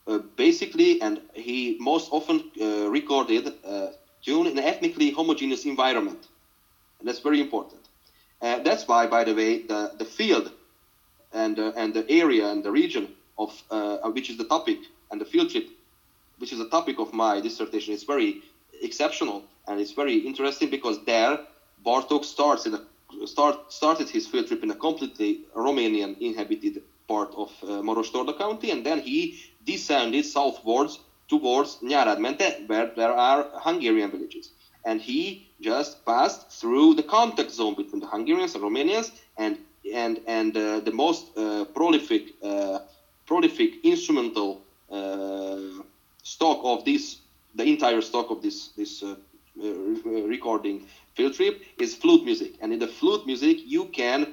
uh, basically and he most often uh, recorded uh, tune in an ethnically homogeneous environment, and that's very important. that's why, by the way, the the field and uh, and the area and the region of uh, uh, which is the topic and the field trip which is a topic of my dissertation, is very exceptional and it's very interesting because there Bartok starts in a start started his field trip in a completely Romanian inhabited part of uh, Maros Torda County, and then he descended southwards towards Nyáradmente, where there are Hungarian villages. And he just passed through the contact zone between the Hungarians and Romanians, and and and uh, the most uh, prolific uh, prolific instrumental stock of this, the entire stock of this this recording field trip is flute music. And in the flute music, you can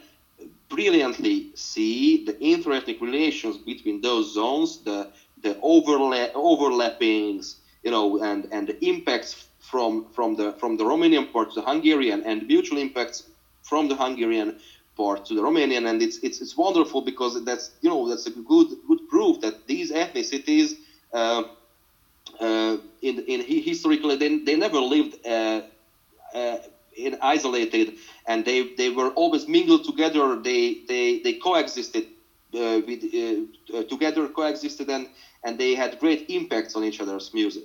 brilliantly see the interethnic relations between those zones, the the overla- overlappings, you know, and, and the impacts from from the from the Romanian part to the Hungarian, and mutual impacts from the Hungarian part to the Romanian, and it's it's, it's wonderful because that's you know that's a good good proof that these ethnicities. Uh, uh, in in historically, they, they never lived uh, uh in isolated, and they, they were always mingled together. They they, they coexisted uh, with uh, together, coexisted, and and they had great impacts on each other's music.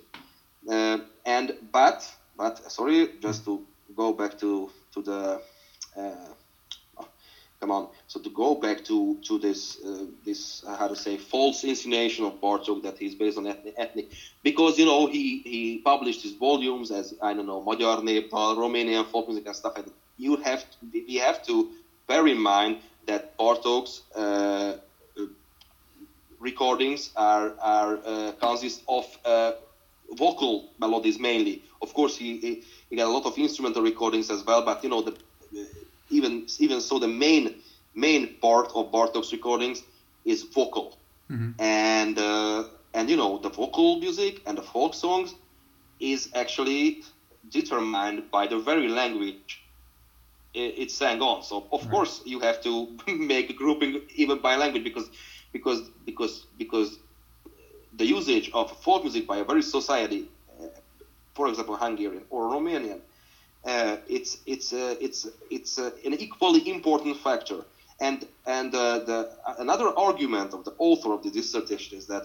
And but but sorry, just to go back to to the come on. So to go back to to this uh, this uh, how to say false insinuation of Bartok that he's based on ethnic, ethnic, because you know he he published his volumes as I don't know Magyar Népdal, Romanian folk music and stuff. You have to, we have to bear in mind that Bartok's uh, recordings are are uh, consist of uh, vocal melodies mainly. Of course, he, he, he got a lot of instrumental recordings as well, but you know the even even so, the main main part of Bartok's recordings is vocal, mm-hmm. and uh, and you know the vocal music and the folk songs is actually determined by the very language it's sang on. So of right. course you have to make a grouping even by language because because because because the usage of folk music by a very society, uh, for example Hungarian or Romanian, uh, it's it's uh, it's it's uh, an equally important factor. And and uh, the another argument of the author of the dissertation is that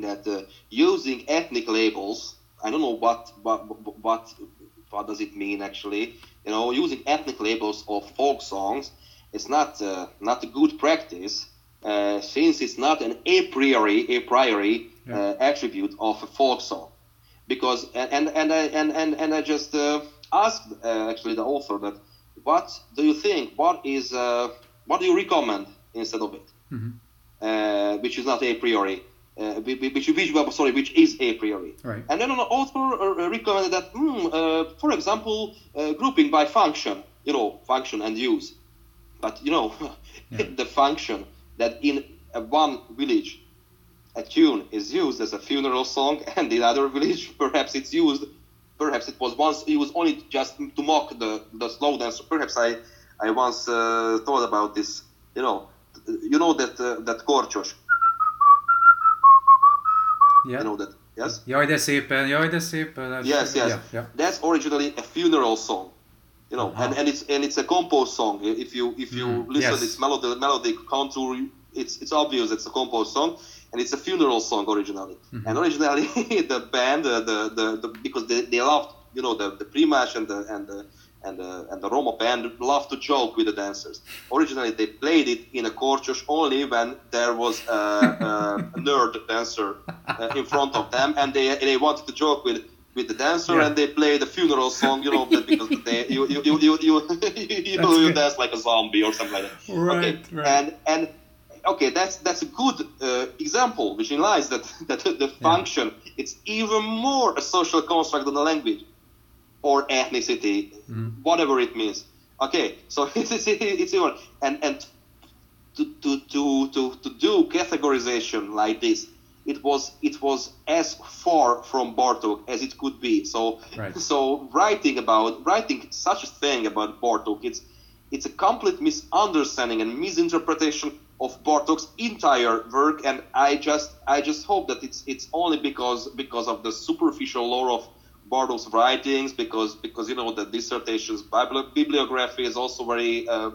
that uh, using ethnic labels, I don't know what what what what does it mean actually. You know, using ethnic labels of folk songs is not uh, not a good practice since it's not an a priori a priori yeah. attribute of a folk song because and and and and and, and I just uh, asked uh, actually the author that what do you think? What is uh, what do you recommend instead of it? Mm-hmm. Uh, which is not a priori. Uh, which, which, sorry, which is a priori. Right. And then an author uh, recommended that, mm, for example, grouping by function, you know, function and use. But you know, yeah. the function that in one village a tune is used as a funeral song, and in other village perhaps it's used perhaps it was once it was only just to mock the the slow dance. Perhaps I I once uh, thought about this. You know, you know that uh, that korcsos. Yeah. You know that. Yes. Jaj de szépen, jaj de szépen. Yes, yes. Yeah, yeah. That's originally a funeral song. You know, uh-huh. and, and it's and it's a composed song. If you if you mm, listen yes. its melody melodic contour, it's it's obvious it's a composed song and it's a funeral song originally. Mm-hmm. And originally, the band, uh, the, the, the because they, they loved, you know, the the prímás and the and the and the and the Roma band loved to joke with the dancers. Originally, they played it in a church only when there was a, a, a nerd dancer uh, in front of them, and they they wanted to joke with with the dancer yeah. and they play the funeral song, you know, because they you you you you you, you, you dance like a zombie or something like that. Right, okay. right. And and okay, that's that's a good uh, example, which implies that that the function yeah. it's even more a social construct than the language or ethnicity, mm. whatever it means. Okay, so it's it's, it's even and and to, to to to to do categorization like this, it was it was as far from Bartok as it could be. So right. so writing about writing such a thing about Bartok, it's it's a complete misunderstanding and misinterpretation of Bartok's entire work, and I just I just hope that it's it's only because because of the superficial lore of Bartok's writings, because because you know the dissertation's bibliography is also very uh,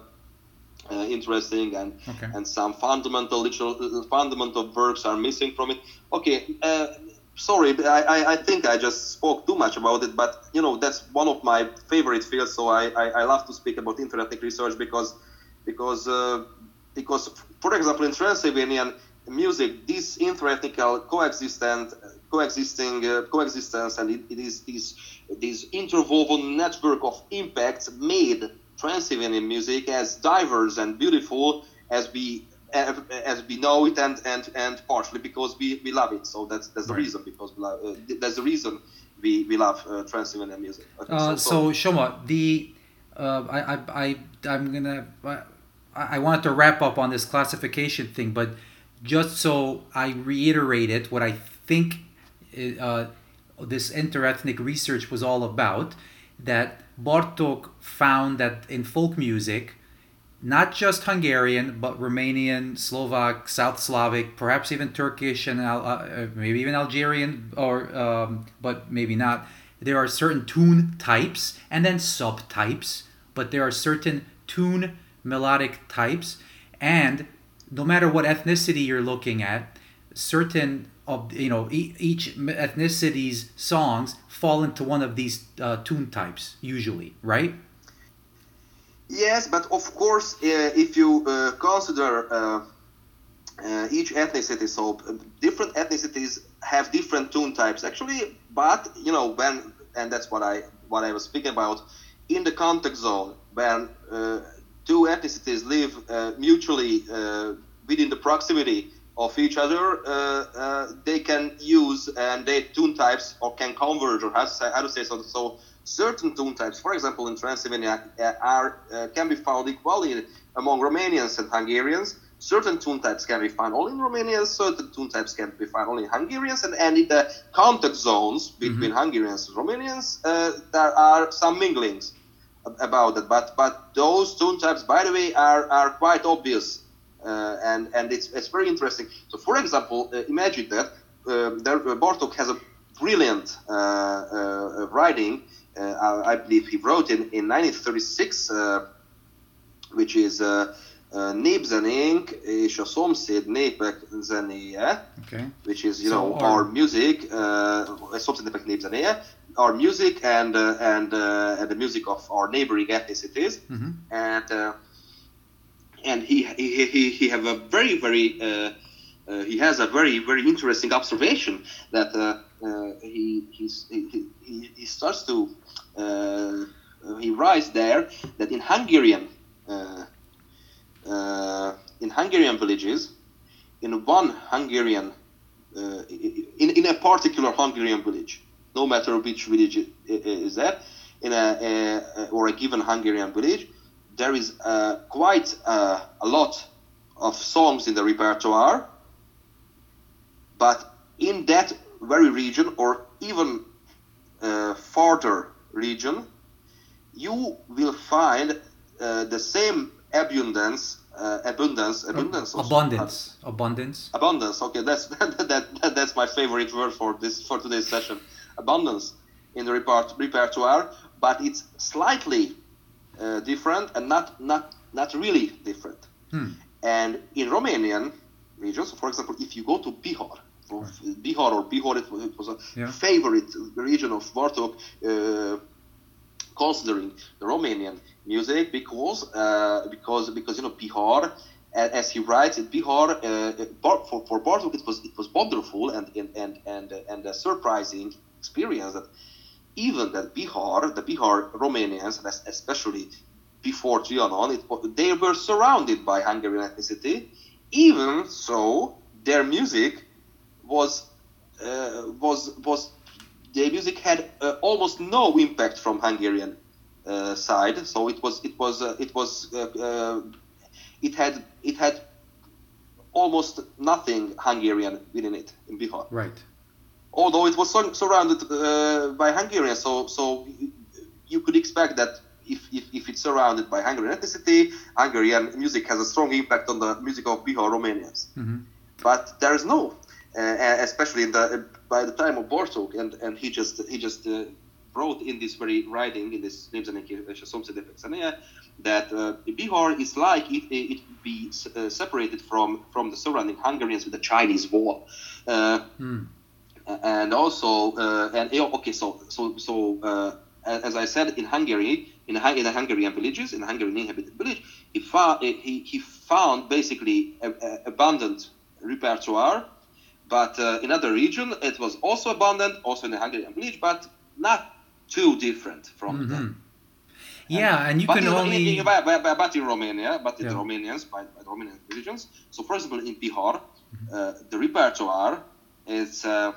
uh, interesting, and okay. and some fundamental literal fundamental works are missing from it. Okay, uh, sorry, I, I, I think I just spoke too much about it, but you know that's one of my favorite fields. So I, I, I love to speak about interethnic research because because uh, because for example in Transylvanian music, this interethnical coexistent coexisting uh, coexistence and it, it is this this interwoven network of impacts made Transylvanian music as diverse and beautiful as we as we know it and and and partially because we, we love it so that's that's the Right. reason because we love, uh, that's the reason we we love uh, Transylvanian music Okay, Uh, so Soma, the uh, I, I I I'm gonna I, wanted to wrap up on this classification thing, but just so I reiterate it, what I think uh, this interethnic research was all about, that Bartok found that in folk music, not just Hungarian, but Romanian, Slovak, South Slavic, perhaps even Turkish and Al- uh, maybe even Algerian, or um, but maybe not. There are certain tune types and then subtypes, but there are certain tune melodic types, and no matter what ethnicity you're looking at, certain of you know each ethnicity's songs fall into one of these uh, tune types usually, right? Yes, but of course, uh, if you uh, consider uh, uh, each ethnicity, so uh, different ethnicities have different tune types actually. But you know when, and that's what I what I was speaking about in the context zone when uh, two ethnicities live uh, mutually uh, within the proximity of each other, uh, uh, they can use and their tune types or can converge or how to say, how to say so. So certain tune types, for example, in Transylvania, uh, are uh, can be found equally among Romanians and Hungarians. Certain tune types can be found only in Romanians. Certain tune types can be found only in Hungarians, and, and in the contact zones between Hungarians and Romanians, uh, there are some minglings about it. But but those tune types, by the way, are, are quite obvious, uh, and and it's, it's very interesting. So, for example, uh, imagine that um, uh, Bartok has a brilliant uh, uh, writing. Uh, I I believe he wrote in, in 1936, uh, which is Népzenénk és a szomszéd népek zenéje Okay. which is you So know our- our, music, uh, a szomszéd népek népzenéje, our music and uh, and uh, and the music of our neighboring ethnicities, Mhm. and uh, and he he, he he have a very very uh, uh, he has a very very interesting observation that uh, uh, he, he's, he he he starts to uh, he writes there that in Hungarian Hungarian villages in one Hungarian, uh, in, in a particular Hungarian village, no matter which village is that, in a, a or a given Hungarian village, there is uh, quite uh, a lot of songs in the repertoire, but in that very region or even uh, farther region, you will find uh, the same abundance, uh, abundance, abundance, of- abundance abundance. Abundance okay that's that, that, that's my favorite word for this for today's session. Abundance in the repertoire but it's slightly uh, different and not not not really different. Hmm. and in romanian regions for example if you go to bihar or bihar or bihar it was, it was a Yeah. favorite region of bartok uh, considering the Romanian music because uh, because because you know Bihar, as he writes, in Bihar uh, for for Bartok it was it was wonderful and and and and, and a surprising experience that even that Bihar, the Bihar Romanians, and especially before Trianon, it, they were surrounded by Hungarian ethnicity. Even so, their music was uh, was was their music had uh, almost no impact from Hungarian uh, side. So it was it was uh, it was uh, uh, it had it had almost nothing Hungarian within it in Bihar. right Although it was sur- surrounded uh, by Hungarians, so so you- could expect that. If, if, if it's surrounded by Hungarian ethnicity, Hungarian music has a strong impact on the music of Bihar Romanians hmm but there is no, uh, especially in the by the time of Bartok, and and he just he just uh, wrote in this very writing in this Népzenék és a that uh, Bihar is like it it would be uh, separated from from the surrounding Hungarians with a Chinese wall. Uh, Hmm. and also uh, and okay, so so so uh, as I said, in Hungary, in, in the Hungarian villages, in the Hungarian inhabited village, he found he, he found basically a, a abundant repertoire, but uh, in other region it was also abundant, also in the Hungarian village, but not too different from Mhm. them. Yeah, and you but can in, only. in, but, but, but in Romania, but in Yeah. the Romanians, by, by the Romanian religions. So, for example, in Bihar, Mm-hmm. uh, the repertoire is uh,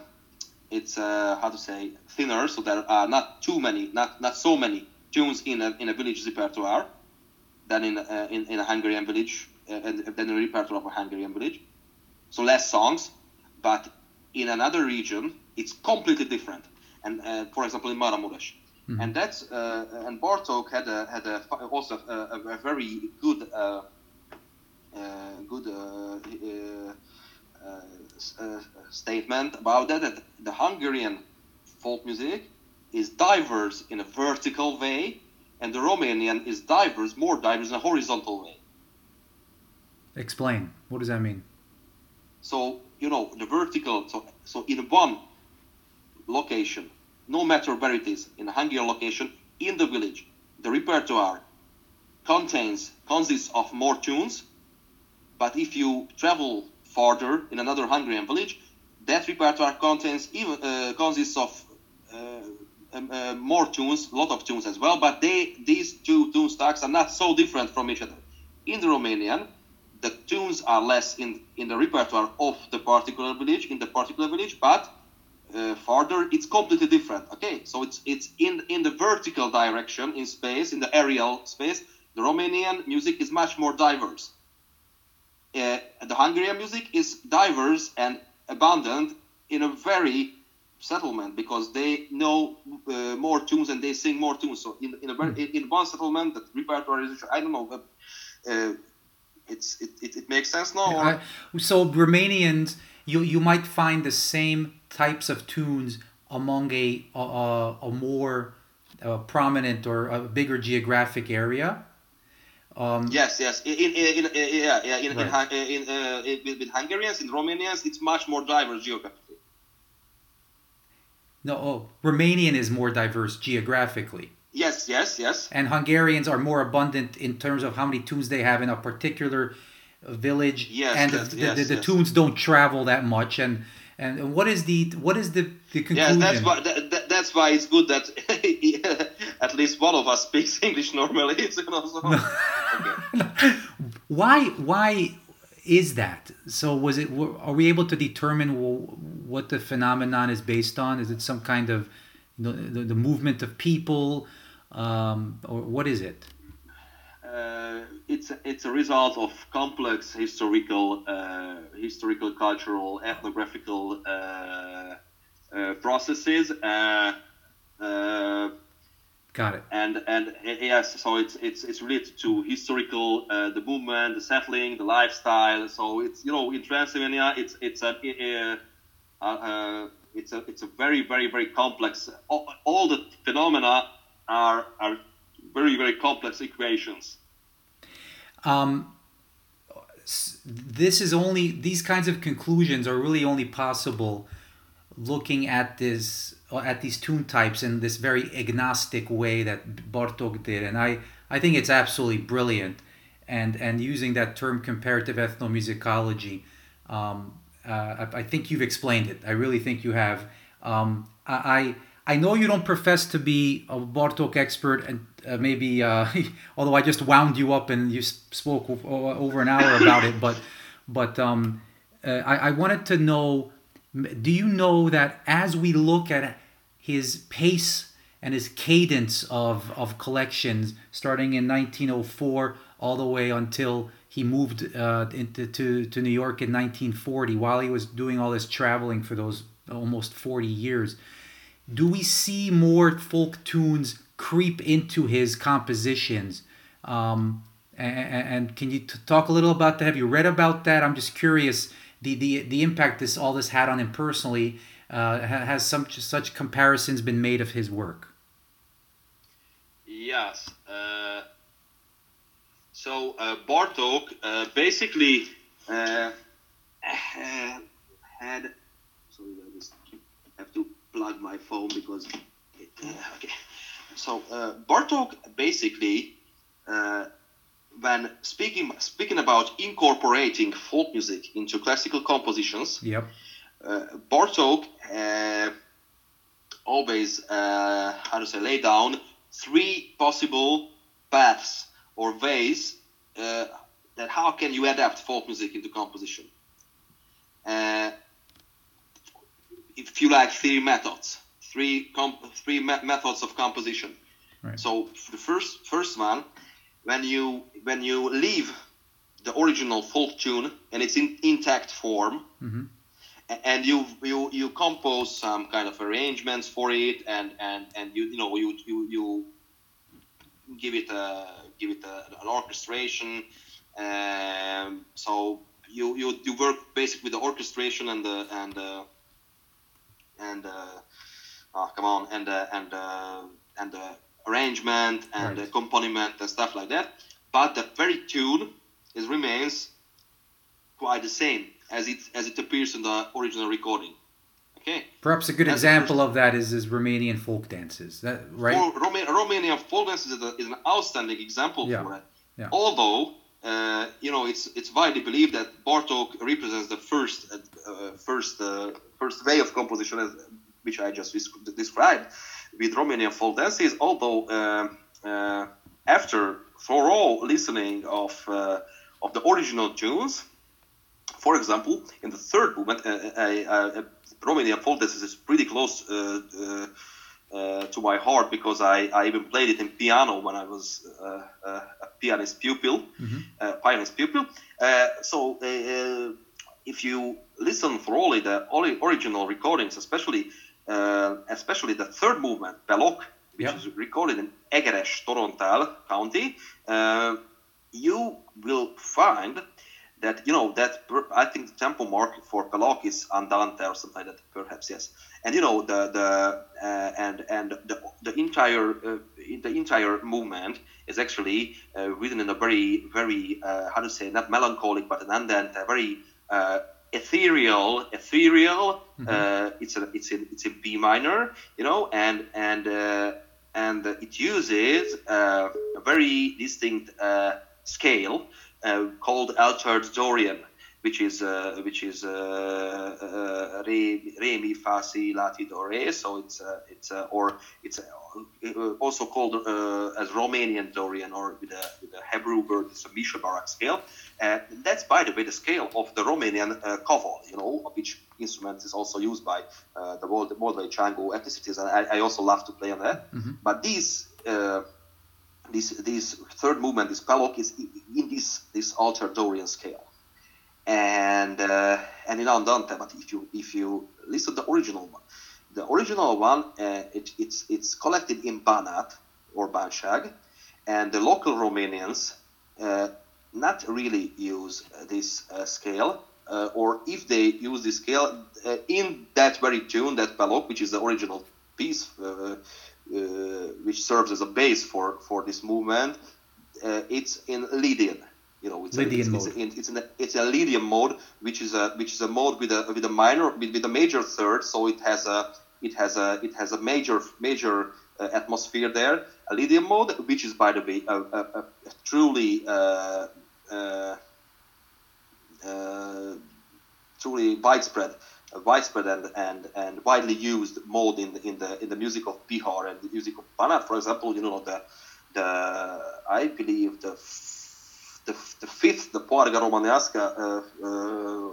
it's uh, how to say thinner, so there are not too many, not not so many tunes in a in a village repertoire than in uh, in, in a Hungarian village, uh, and than the repertoire of a Hungarian village. So less songs, but in another region, it's completely different. And uh, for example, in Maramureș, and that's uh, and Bartok had a, had a, also a, a, very good uh, uh, good uh, uh, statement about that. That the Hungarian folk music is diverse in a vertical way, and the Romanian is diverse, more diverse in a horizontal way. Explain. What does that mean? So you know the vertical. So so in one location, no matter where it is, in a Hungarian location, in the village, the repertoire contains consists of more tunes. But if you travel farther in another Hungarian village, that repertoire contains even uh, consists of uh, um, uh, more tunes, a lot of tunes as well. But they these two tune stacks are not so different from each other. In the Romanian, the tunes are less in, in the repertoire of the particular village, in the particular village, but uh, farther it's completely different. Okay, so it's it's in in the vertical direction in space, in the areal space. The Romanian music is much more diverse. Uh, the Hungarian music is diverse and abundant in a very settlement because they know uh, more tunes and they sing more tunes. So in in, a in one settlement, the repertoire is I don't know. Uh, it's it, it, it makes sense now. Or? I, so Romanians, you you might find the same types of tunes among a a, a, more uh, prominent or a bigger geographic area. Um, Yes, yes. In, in, in, in yeah, yeah. In, in, Right. In, uh, in, with Hungarians, in Romanians, it's much more diverse geographically. No, oh, Romanian is more diverse geographically, Yes, yes, yes. and Hungarians are more abundant in terms of how many tunes they have in a particular village. Yes, and yes, the, yes, the, the yes. tunes don't travel that much. And and what is the what is the the Yes, conclusion? that's why that, that, that's why it's good that at least one of us speaks English normally. It's, you know, so, okay. why why is that so was it are we able to determine what the phenomenon is based on is it some kind of the, the, the movement of people um, or what is it Uh, it's a, it's a result of complex historical, uh, historical, cultural, ethnographical uh, uh, processes. Uh, uh, got it and and yes, so it's it's it's related to historical, uh, the movement, the settling, the lifestyle. So it's you know in Transylvania, it's it's a uh, uh, it's a it's a very very very complex. All, all the phenomena are are very very complex equations. um, this is only these kinds of conclusions are really only possible looking at this uh, at these tune types in this very agnostic way that Bartok did. And I I think it's absolutely brilliant. And and using that term comparative ethnomusicology um, uh, I, I think you've explained it. I really think you have. Um, I, I know you don't profess to be a Bartok expert, and uh, maybe uh, although I just wound you up and you spoke over an hour about it, but but um, uh, I, I wanted to know: Do you know that as we look at his pace and his cadence of of collections, starting in 1904 all the way until he moved uh, into to, to New York in 1940, while he was doing all this traveling for those almost 40 years do we see more folk tunes creep into his compositions? Um, and, and can you t- talk a little about that? Have you read about that? I'm just curious the the, the impact this all this had on him personally. Uh, has some such comparisons been made of his work? Yes. Uh, so uh, Bartok uh, basically uh, had, sorry, I just my phone because. It, uh, okay. So uh, Bartok basically, uh, when speaking speaking about incorporating folk music into classical compositions, Yep. uh, Bartok uh, always uh, how to say lay down three possible paths or ways uh, that how can you adapt folk music into composition. If you like, three methods, three comp- three me- methods of composition. Right. So the first first one, when you when you leave the original folk tune and it's in intact form, hmm and you you you compose some kind of arrangements for it and and and you you know you you you give it a give it a, an orchestration um, so you, you you work basically with the orchestration and the and uh, and uh, oh, come on and uh, and uh, and the arrangement and Right. accompaniment and stuff like that but the very tune is remains quite the same as it as it appears in the original recording. Okay. Perhaps a good That's example of that is is Romanian folk dances. That right? For Roma- Romanian folk dances is, a, is an outstanding example Yeah. for that. Yeah. Although uh, you know it's it's widely believed that Bartok represents the first uh, uh, first uh, first way of composition, as, which I just described with Romanian folk dances. Although um uh, after thorough listening of uh, of the original tunes, for example, in the third movement, uh, uh, uh, Romanian folk dance is pretty close uh, to my heart because I, I even played it in piano when I was uh, uh, a pianist pupil, Mhm. uh, pianist pupil. Uh, so uh, if you listen thoroughly the original recordings, especially uh, especially the third movement, Pe loc, which Yeah. is recorded in Egeres, Torontal County, uh, you will find that you know that per, I think the tempo mark for Pe loc is Andante or something like that, perhaps yes. And you know the the uh, and and the the entire uh, the entire movement is actually uh, written in a very very uh, how to say not melancholic but an andante, very uh, ethereal ethereal. Uh, it's a it's in it's in B minor, you know, and and uh, and it uses uh, a very distinct uh, scale called altered Dorian, which is uh, which is uh, uh, re, re mi fa si la ti do re. So it's uh, it's uh, or it's uh, also called uh, as Romanian Dorian or with a, with a Hebrew word, it's a Misheberach scale. Uh, that's by the way the scale of the Romanian uh, you know, which instrument is also used by uh, the Mold- Moldvai Csángó ethnicities, and I, I also love to play on that. But these uh, this this third movement, this Pe loc, is in this this altered Dorian scale, and uh, and in Andante. But if you if you listen to the original one, the original one uh, it, it's it's collected in Banat or Bánság, and the local Romanians uh, not really use uh, this uh, scale. Uh, or if they use this scale in that very tune, that Pe loc, which is the original piece, which serves as a base for, for this movement, uh, it's in Lydian. You know, it's Lydian a, it's, mode. It's, it's, in a, it's a Lydian mode, which is a which is a mode with a with a minor with, with a major third. So it has a it has a it has a major major uh, atmosphere there. A Lydian mode, which is by the way a, a, a truly uh, uh, uh, truly widespread, uh, widespread and, and, and widely used mode in the, in the in the music of Bihar and the music of Banat. For example, you know the the I believe the the, the fifth, the Poarga Românească uh, uh,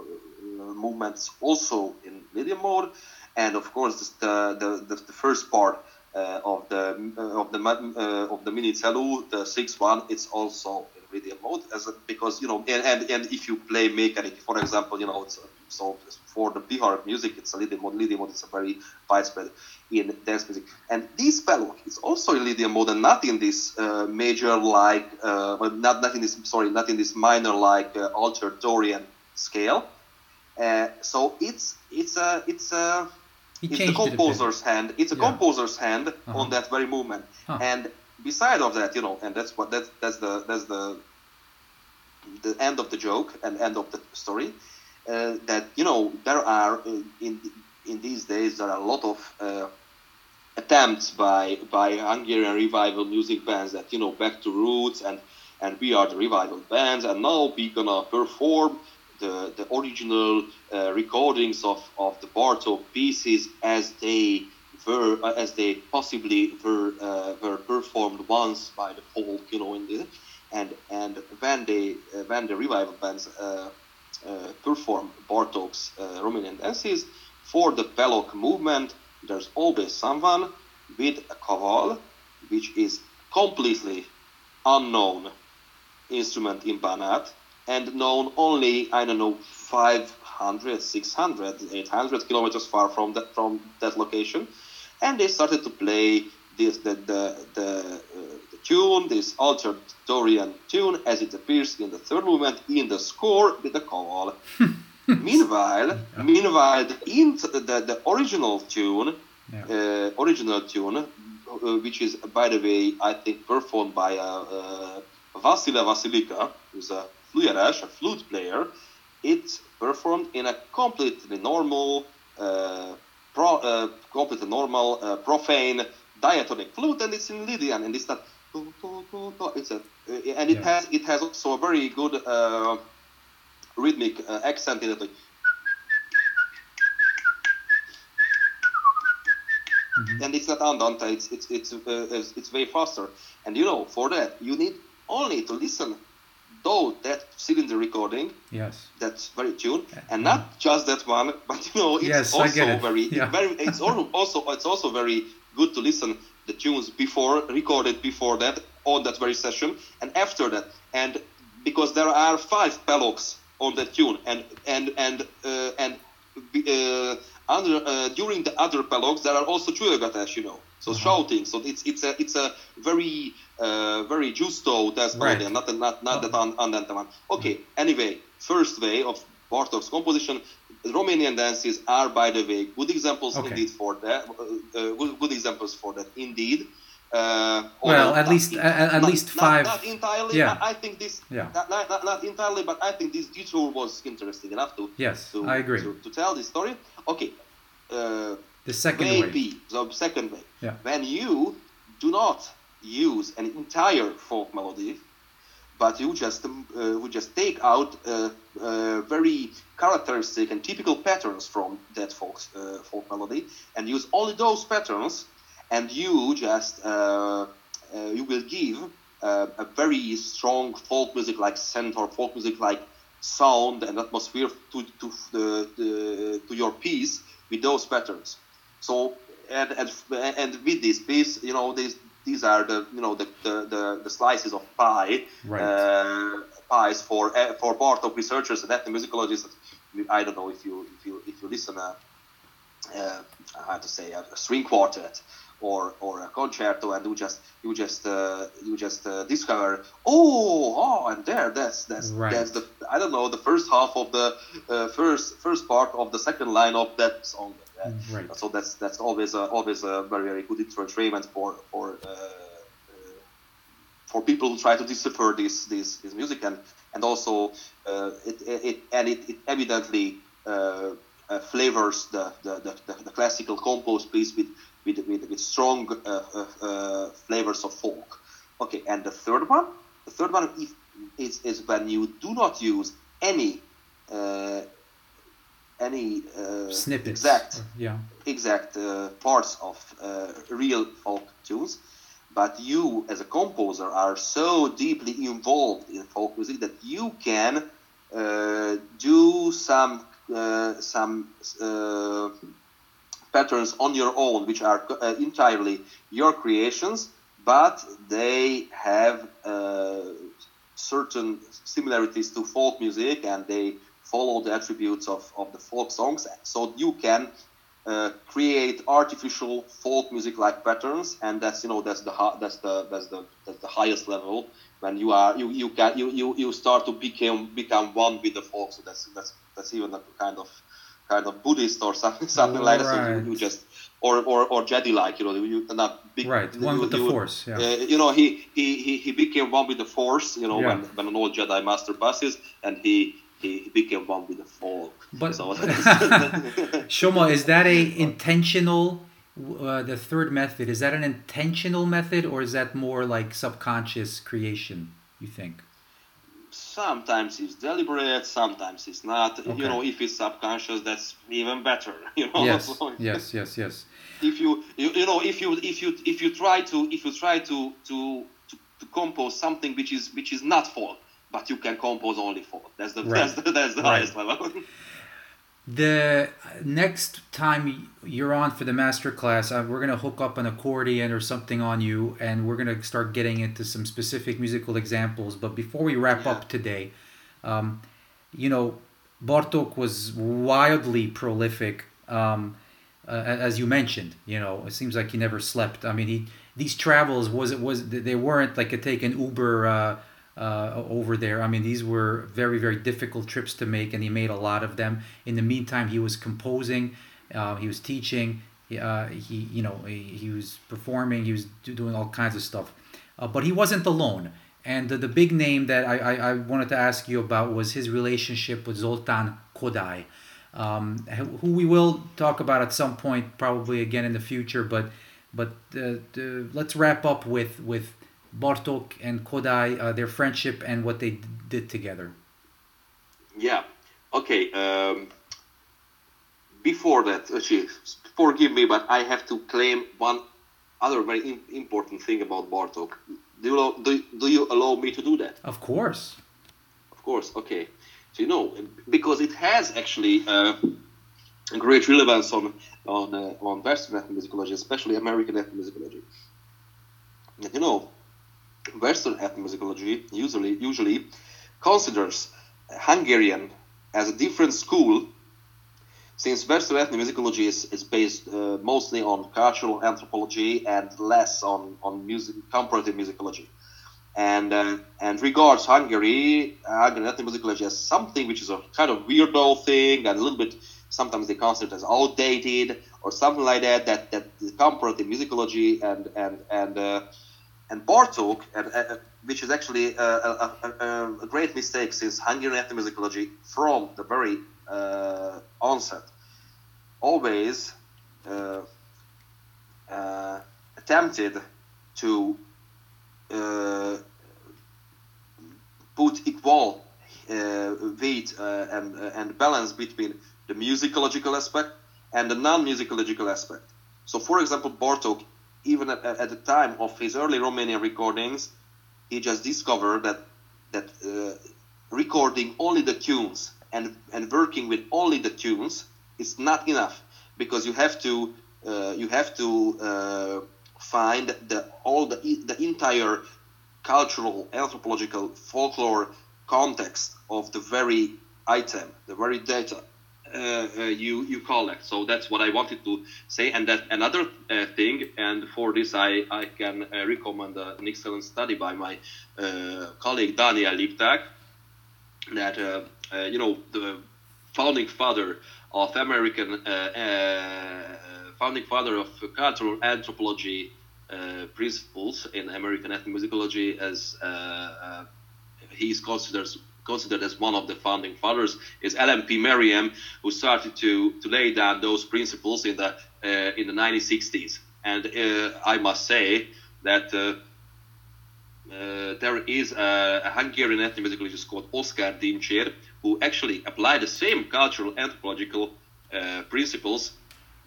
movements also in Lydian mode, and of course the the, the, the first part. Uh, of the uh, of the uh, of the Mărunțel, the sixth one, it's also in Lydian mode as a, because you know and, and, and if you play mechanic, for example, you know it's so for the Bihar music, it's a Lydian mode. Lydian mode is a very widespread in dance music, and this Pe loc is also in Lydian mode and not in this uh, major like uh, not not in this sorry not in this minor like uh, altered Dorian scale. Uh, so it's it's a it's a He it's the composer's hand. It's a Yeah. composer's hand Uh-huh. on that very movement. Huh. And beside of that, you know, and that's what that's that's the that's the the end of the joke and end of the story. Uh, that you know there are uh, in in these days there are a lot of uh, attempts by by Hungarian revival music bands that you know back to roots and and we are the revival bands and now we gonna perform the the original uh, recordings of of the Bartok pieces as they were uh, as they possibly were uh, were performed once by the folk you know in the and and when they when the revival bands perform Bartok's uh, Romanian dances. For the Pe loc movement, there's always someone with a kaval, which is completely unknown instrument in Banat and known only I don't know 500, 600, 800 kilometers far from that from that location, and they started to play this the the the, uh, the tune, this altered Dorian tune, as it appears in the third movement in the score with the call. meanwhile, meanwhile, the, the the original tune, Yeah. uh, original tune, uh, which is by the way, I think performed by uh, uh, Vasile Vasilika, who's a fluerash, a flute player. It's performed in a completely normal, uh, pro, uh, completely normal, uh, profane diatonic flute, and it's in Lydian, and it's not. It's a, uh, and it Yeah. has it has also a very good uh, rhythmic uh, accent in it. Like, and it's not andante. It's it's it's uh, it's, it's way faster. And you know, for that you need only to listen, though that cylinder recording, Yes. that's very tuned, and not just that one, but you know, it's Yes, also it. very Yeah. very. It's al- also it's also very good to listen the tunes before recorded before that on that very session and after that, and because there are five peloks on that tune, and and and uh, and uh, under uh, during the other peloks there are also csujogatás, you know, so Uh-huh. shouting. So it's it's a it's a very uh, very giusto that's Right. not not not that un- andante one. Okay. Anyway, first way of Bartok's composition. Romanian dances are, by the way, good examples Okay. indeed for that. Uh, uh, good, good examples for that indeed. Uh, Well, at least- in- at- at not- least five- Not, entirely. Yeah. I, think this. Yeah. Not, not, not, not entirely, but I think this detour was interesting enough to. Yes, to, I agree. To, to tell this story. Okay. Uh, The second way way. B, the second way. Yeah. When you do not use an entire folk melody, but you just um, uh, just take out uh, uh, very characteristic and typical patterns from that folk uh, folk melody and use only those patterns, and you just uh, uh, you will give a very strong folk music like scent or folk music like sound and atmosphere to to the, to your piece with those patterns. So and and and with this piece, you know, these these are the you know the the, the, the slices of pie Right. uh, pies for uh, for Bartok researchers and ethnomusicologists. I don't know if you if you if you listen a uh, how to say a, a string quartet or or a concerto and you just you just uh, you just uh, discover oh oh and there that's that's Right. that's the I don't know the first half of the uh, first first part of the second line of that song. Right. So that's that's always a, always a very very good entertainment for for uh, uh, for people who try to decipher this this, this music and and also uh, it, it, and it, it evidently uh, uh, flavors the, the, the, the classical composed piece with with, with, with strong uh, flavors of folk. Okay, and the third one, the third one is is when you do not use any any uh, Snippets. exact Yeah. exact uh, parts of uh, real folk tunes, but you as a composer are so deeply involved in folk music that you can uh, do some uh, some uh, patterns on your own, which are uh, entirely your creations, but they have uh, certain similarities to folk music and they follow the attributes of, of the folk songs. So you can uh, create artificial folk music like patterns, and that's you know that's the that's the that's the that's the highest level when you are you you can you, you, you start to become become one with the folk. So that's that's that's even a kind of kind of Buddhist or something something like that. So you, you just or or or Jedi like you know you not big, Right, one you- with the you- Force, yeah. uh, you know he, he he he became one with the Force. You know Yeah. when when an old Jedi master passes and he. He, he became one with the folk. But So- Soma, is that a intentional? Uh, the third method is that an intentional method or is that more like subconscious creation? You think? sometimes it's deliberate, sometimes it's not. Okay. You know, if it's subconscious, that's even better. You know, Yes, So yes, yes, yes. if you, you you know if you if you if you try to if you try to to to, to compose something which is which is not folk, but you can compose only folk. That's the Right. that's the, that's the Right. highest level. The next time you're on for the master class, uh, we're gonna hook up an accordion or something on you, and we're gonna start getting into some specific musical examples. But before we wrap Yeah. up today, um, you know, Bartok was wildly prolific, um, uh, as you mentioned. You know, it seems like he never slept. I mean, he these travels was it was they weren't like a take an Uber. Uh, uh, over there. I mean, these were very, very difficult trips to make, and he made a lot of them. In the meantime, he was composing, uh, he was teaching, uh, he, you know, he, he was performing, he was doing all kinds of stuff. Uh, but he wasn't alone. And the, the big name that I, I, I wanted to ask you about was his relationship with Zoltán Kodály, um, who we will talk about at some point, probably again in the future. But but uh, the, let's wrap up with with Bartok and Kodály, uh, their friendship and what they d- did together. Yeah. Okay. Um, before that, actually, forgive me, but I have to claim one other very im- important thing about Bartok. Do you, allow- do, do you allow me to do that? Of course. Of course. Okay. So you know, because it has actually uh, great relevance on on uh, on Western ethnomusicology, especially American ethnomusicology. You know, Western ethnomusicology usually usually considers Hungarian as a different school, since Western ethnomusicology is, is based uh, mostly on cultural anthropology and less on, on music, comparative musicology. And, uh, and regards Hungary, Hungarian ethnomusicology as something which is a kind of weirdo thing and a little bit, sometimes they consider it as outdated or something like that, that, that the comparative musicology and, and, and, uh, and Bartok, and, uh, which is actually uh, a, a, a, a great mistake since Hungarian ethnomusicology from the very uh, onset always uh, uh, attempted to uh, put equal uh, weight uh, and, uh, and balance between the musicological aspect and the non-musicological aspect. So, for example, Bartok, even at, at the time of his early Romanian recordings, he just discovered that that uh, recording only the tunes and and working with only the tunes is not enough because you have to uh, you have to uh, find the all the the entire cultural anthropological folklore context of the very item the very data you you collect. So that's what i wanted to say. And that another uh, thing. And for this i i can uh, recommend uh, an excellent study by my uh, colleague daniel liptak that uh, uh, you know the founding father of American uh, uh, founding father of cultural anthropology uh, principles in American ethnomusicology as uh, uh, he's considered considered as one of the founding fathers is Alan P. Merriam who started to, to lay down those principles in the uh, in the 1960s and uh, I must say that uh, uh, there is a, a Hungarian ethnomusicologist called Oszkár Dincsér who actually applied the same cultural anthropological uh, principles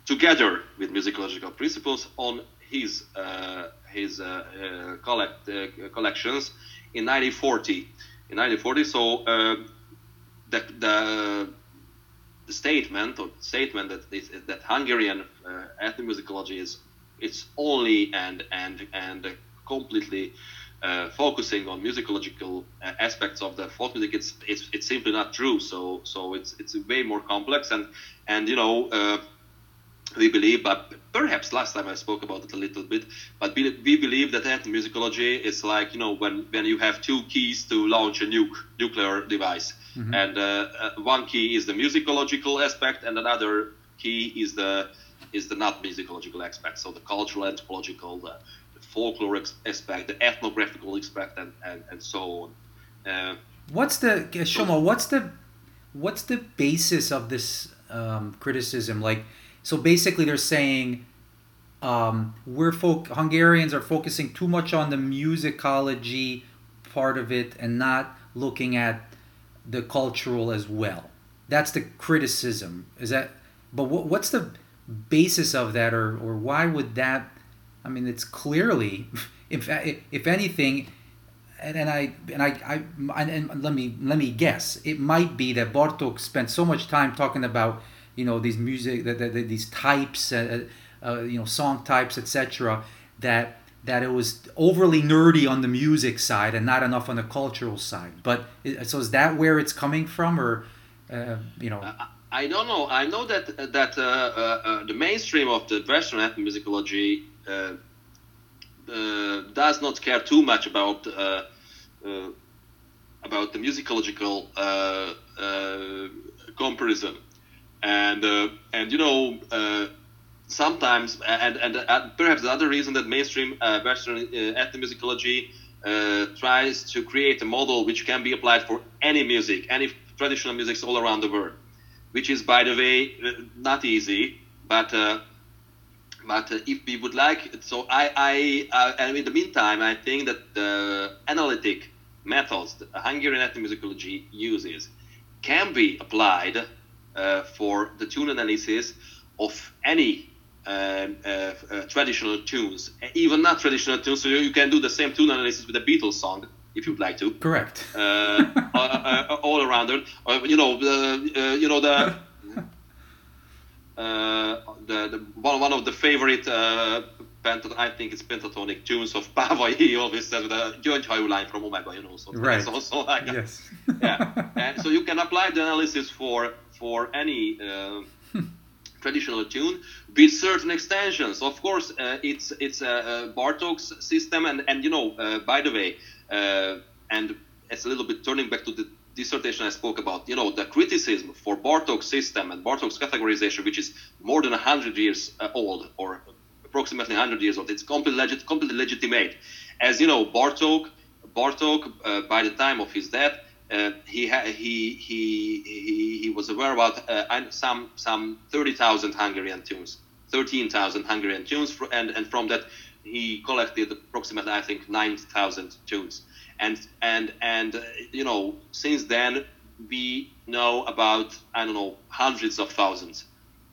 together with musicological principles on his uh, his collect, collections in 1940. In 1940, so uh, the, the the statement or statement that that Hungarian uh, ethnomusicology is it's only and and and completely uh, focusing on musicological uh, aspects of the folk music, it's, it's it's simply not true. So so it's it's way more complex, and and you know uh, we believe, but perhaps last time I spoke about it a little bit, but we, we believe that ethnomusicology is like you know when when you have two keys to launch a nuke nuclear device, and uh, uh, one key is the musicological aspect, and another key is the is the not musicological aspect, so the cultural anthropological, the, the folklore aspect, the ethnographical aspect, and, and, and so on. Uh, What's the Soma? What's the what's the basis of this um, criticism? Like, so basically, they're saying um, we're folk Hungarians are focusing too much on the musicology part of it and not looking at the cultural as well. That's the criticism. Is that? But what, what's the basis of that, or or why would that? I mean, it's clearly, if if anything, and, and I and I, I and let me let me guess. It might be that Bartok spent so much time talking about you know these music that, these types, uh, uh, you know, song types, etc. That that it was overly nerdy on the music side and not enough on the cultural side. But so is that where it's coming from, or uh, you know? I don't know. I know that that uh, uh, uh the mainstream of the Western ethnomusicology uh, uh, does not care too much about about the musicological comparison, and and you know sometimes, and, and uh, perhaps the other reason that mainstream uh, Western uh, ethnomusicology uh, tries to create a model which can be applied for any music, any traditional musics all around the world, which is, by the way, uh, not easy, but uh, but if we would like, so I, I and in the meantime, I think that the analytic methods that Hungarian ethnomusicology uses can be applied for the tune analysis of any um, uh, uh, traditional tunes, even not traditional tunes. So you can do the same tune analysis with a Beatles song if you'd like to. Correct. Uh, all around it. you know, you know the. Uh, the, the one, one of the favorite uh, pentat- I think it's pentatonic tunes of Pava. He always says with a Gyöngyhajú lány from Omega, you know. So right. It's also like yes. yeah. And so you can apply the analysis for for any uh, traditional tune with certain extensions. Of course, uh, it's it's a, Bartok's system, and and you know, uh, by the way, uh, and it's a little bit turning back to the dissertation I spoke about. You know, the criticism for Bartok's system and Bartok's categorization, which is more than hundred years uh, old, or approximately hundred years old. It's completely legit, completely legitimate, as you know, Bartok. Bartok, uh, by the time of his death, uh, he, ha- he, he, he, he was aware about uh, some, some 30,000 Hungarian tunes, 13,000 Hungarian tunes, for, and, and from that he collected approximately, I think, 9,000 tunes. And, and, and uh, you know, since then, we know about, I don't know, hundreds of thousands.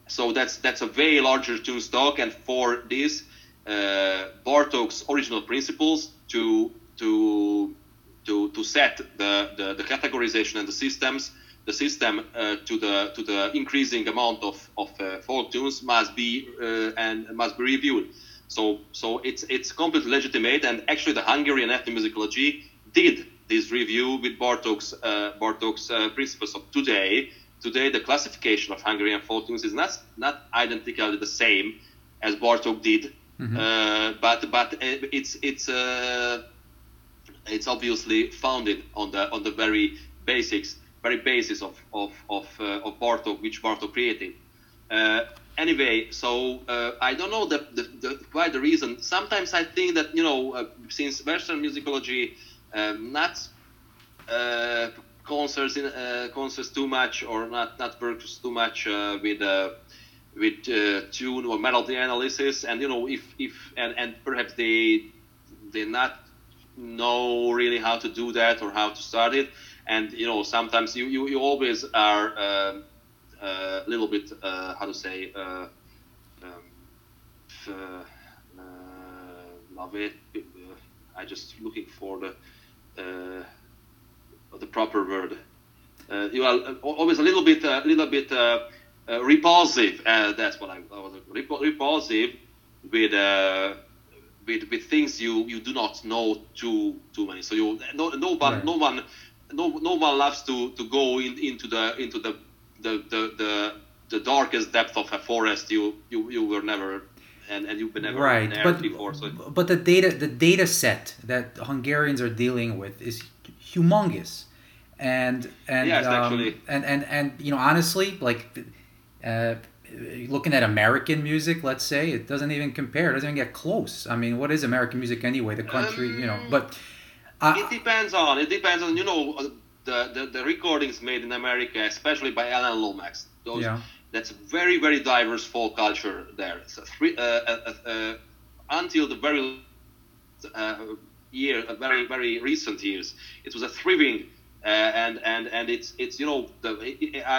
So that's, that's a way larger tune stock, and for this, uh, Bartok's original principles to, to to, to set the, the, the categorization and the systems the system uh, to the to the increasing amount of, of uh, folk tunes must be uh, and must be reviewed. So so it's it's completely legitimate, and actually the Hungarian ethnomusicology did this review with Bartok's uh, Bartok's uh, principles of today. Today the classification of Hungarian folk tunes is not not identically the same as Bartok did, mm-hmm. Uh, but but it's it's it's obviously founded on the on the very basics, very basis of of of, uh, of Bartok, which Bartok created. Uh, anyway, so uh, I don't know the, the, the, quite the reason. Sometimes I think that you know, uh, since Western musicology um, not uh, concerts in, uh, concerts too much or not not works too much with with tune or melody analysis, and you know, if if and, and perhaps they they're not know really how to do that or how to start it. And you know, sometimes you, you, you always are uh, uh, a little bit uh, how to say uh, um, uh, love it. I just looking for the the proper word. Uh, you are uh, always a little bit a little bit repulsive. that's what I, I was repulsive with with, with things you, you do not know too too many. So you no no one right. no one no no one loves to, to go in, into the into the the, the the the darkest depth of a forest. You you, you were never and, and you've been never right. but, before. So. But the data the data set that Hungarians are dealing with is humongous, and and yes, um, and and and you know honestly like. Uh, looking at American music, let's say, it doesn't even compare. It doesn't even get close. I mean, what is American music anyway? The country, um, you know. But uh, it depends on. It depends on. You know, the, the, the recordings made in America, especially by Alan Lomax. Those, Yeah. That's very very diverse folk culture there. So three, uh, uh, uh, until the very uh, year, uh, very very recent years, it was a thriving. Uh, and and and it's it's you know the,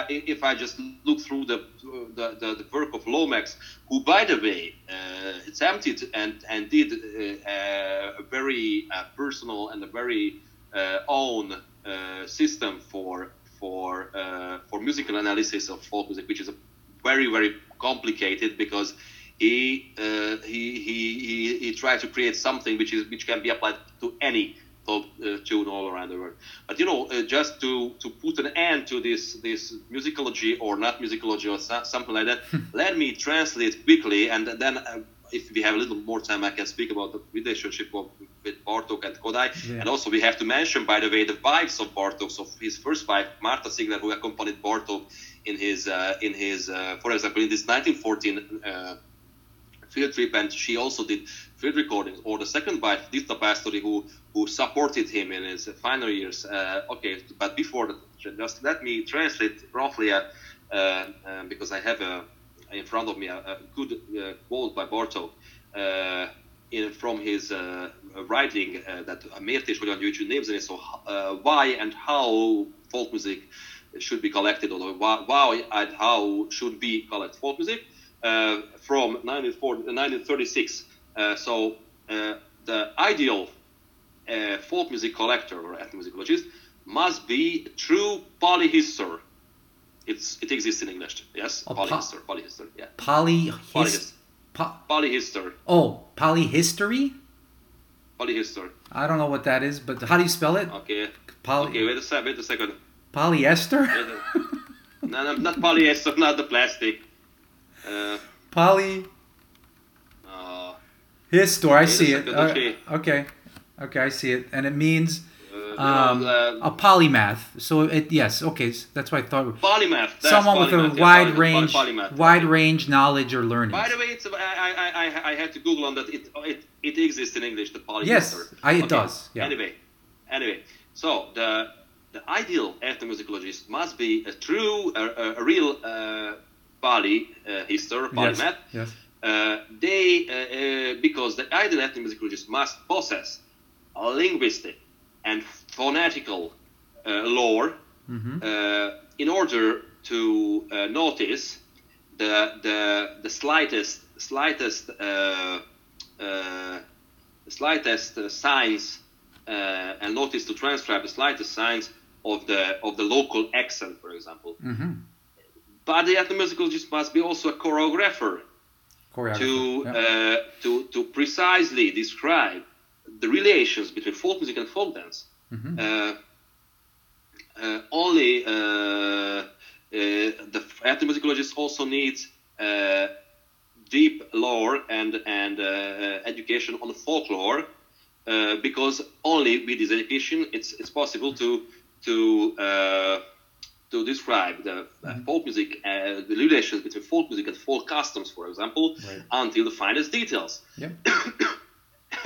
if I just look through the the, the, the work of Lomax, who by the way uh, attempted and and did uh, uh, a very uh, personal and a very uh, own uh, system for for uh, for musical analysis of folk music, which is a very very complicated because he uh, he, he he he tried to create something which is which can be applied to any folk uh, tune all around the world. But you know, uh, just to to put an end to this this musicology or not musicology or so, something like that, let me translate quickly, and then. Uh, if we have a little more time, I can speak about the relationship of, with Bartok and Kodály. Yeah. And also, we have to mention, by the way, the wives of Bartok. So his first wife, Márta Ziegler, who accompanied Bartok in his, uh, in his, uh, for example, in this 1914 uh, field trip, and she also did field recordings. Or the second wife, Ditta Pásztory, who who supported him in his final years. Uh, okay, but before that, just let me translate roughly, uh, uh, because I have a, in front of me a, a good quote by Bartok. In, from his uh, writing uh, that miért és hogyan gyűjtsünk népzenét, so uh, why and how folk music should be collected, or why, why and how should be collect folk music from 1936. Uh, so the ideal uh, folk music collector or ethnomusicologist must be a true polyhistor. It's it exists in English. Yes, A po- polyhistor, polyhistor. Yeah, Poly. Polyhis- po- polyhistor, oh, polyhistory? polyhistor. I don't know what that is, but how do you spell it? Okay. Poly- Okay, wait a second. Wait a second. Polyester? No, no, not polyester, not the plastic. Uh, Poly. uh, Histor, I see it. second, Uh, okay. okay. Okay, I see it. And it means uh, um, uh, a polymath. So it yes, okay, that's what I thought. polymath. That's Someone with polymath, a yeah, wide polymath, range, polymath. wide range knowledge or learning. By the way, it's, I, I, I, I had to Google on that. It, it, it exists in English, the polyester. Yes, I- it does, yeah. Anyway, anyway, so the the ideal ethnomusicologist must be a true, a, a, a real uh, poly uh, hister, Yes, polymath. yes. Uh, they uh, uh, because the ideal ethnomusicologist must possess a linguistic and phonetical uh, lore Mhm. uh, in order to uh, notice the the the slightest slightest uh, uh, slightest signs uh, and notice to transcribe the slightest signs of the of the local accent, for example. Mhm. But the ethnomusicologist must be also a choreographer Choreographer. to yeah. uh, to to precisely describe the relations between folk music and folk dance. Mhm. Uh, uh, only uh, uh, the ethnomusicologist also needs uh, deep lore and and education on folklore uh, because only with this education it's it's possible to to uh, to describe the uh, folk music, uh, the relations between folk music and folk customs, for example, Right. until the finest details. Yeah,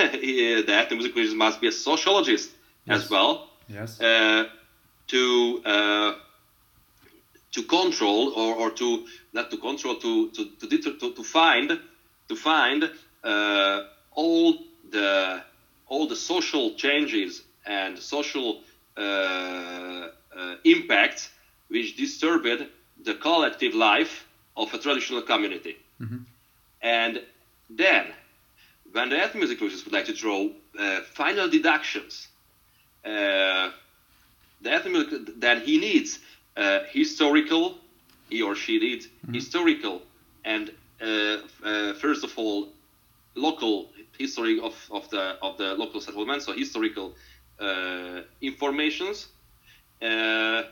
the musicologist must be a sociologist Yes. as well Yes. uh, to uh, to control or, or to not to control to to to, to, to find to find uh, all the all the social changes and social uh, uh, impacts which disturbed the collective life of a traditional community. Mhm. And then, when the ethnomusicologist would like to draw uh, final deductions uh, the ethnomusic, then he needs uh, historical, he or she needs historical and uh, uh, first of all local history of, of the of the local settlement, so historical uh, informations. Uh,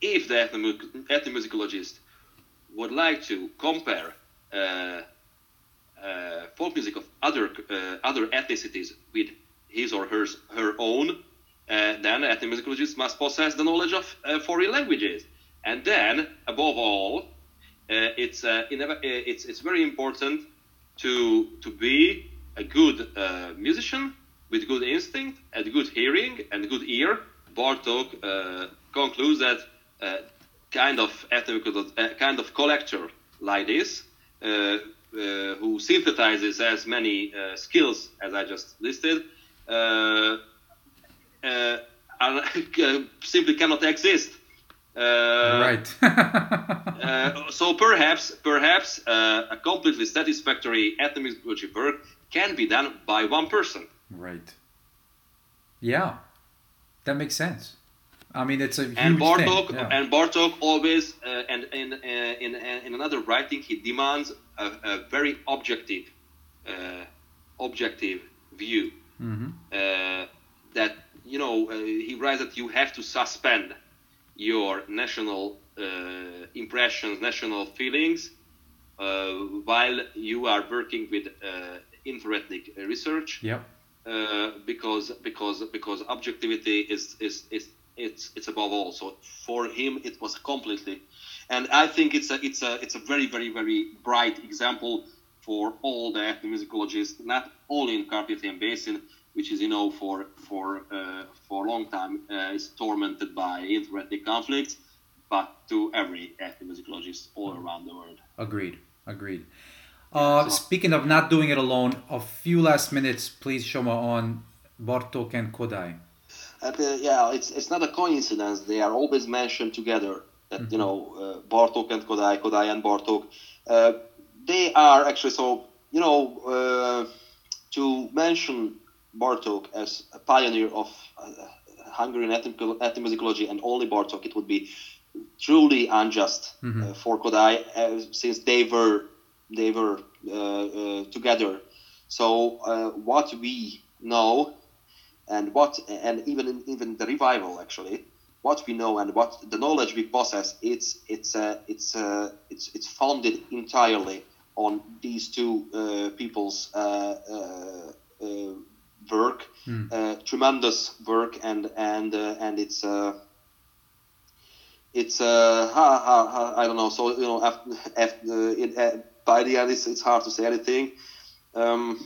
if the ethnomu- ethnomusicologist would like to compare uh, folk music of other uh, other ethnicities with his or hers her own, uh, then the ethnomusicologist must possess the knowledge of uh, foreign languages. And then, above all, uh, it's it's it's very important to to be a good musician with good instinct and good hearing and good ear, Bartok concludes that kind of ethnical, uh, kind of collector like this, uh, uh, who synthesizes as many uh, skills as I just listed, uh, uh, are, simply cannot exist. Uh, right. uh, so perhaps, perhaps uh, a completely satisfactory ethnography work can be done by one person. right. Yeah, that makes sense. I mean, it's a huge and Bartok thing. Yeah. and Bartok always uh, and in uh, in uh, in another writing he demands a, a very objective uh, objective view Mhm. uh, that you know uh, he writes that you have to suspend your national uh, impressions national feelings uh, while you are working with uh, interethnic research Yep. uh, because because because objectivity is is, is it's it's above all. So for him, it was completely, and I think it's a it's a it's a very very very bright example for all the ethnomusicologists, not only in Carpathian Basin, which is you know for for uh, for a long time uh, is tormented by interethnic conflicts, but to every ethnomusicologist all around the world. Agreed. Agreed. Uh, speaking of not doing it alone, a few last minutes, please, Soma, on Bartok and Kodály. Uh, yeah, it's it's not a coincidence. They are always mentioned together. That you know, uh, Bartok and Kodály, Kodály and Bartok. Uh, they are actually so. You know, uh, to mention Bartok as a pioneer of uh, Hungarian ethnomusicology and only Bartok, it would be truly unjust uh, for Kodály, uh, since they were they were uh, uh, together. So uh, what we know and what and even in, even the revival actually what we know and what the knowledge we possess it's it's uh, it's uh, it's it's founded entirely on these two uh, people's uh, uh, uh, work uh, tremendous work and and uh, and it's uh, it's uh, ha, ha, ha, I don't know. So you know after, after, uh, it, uh, by the end it's, it's hard to say anything. Um,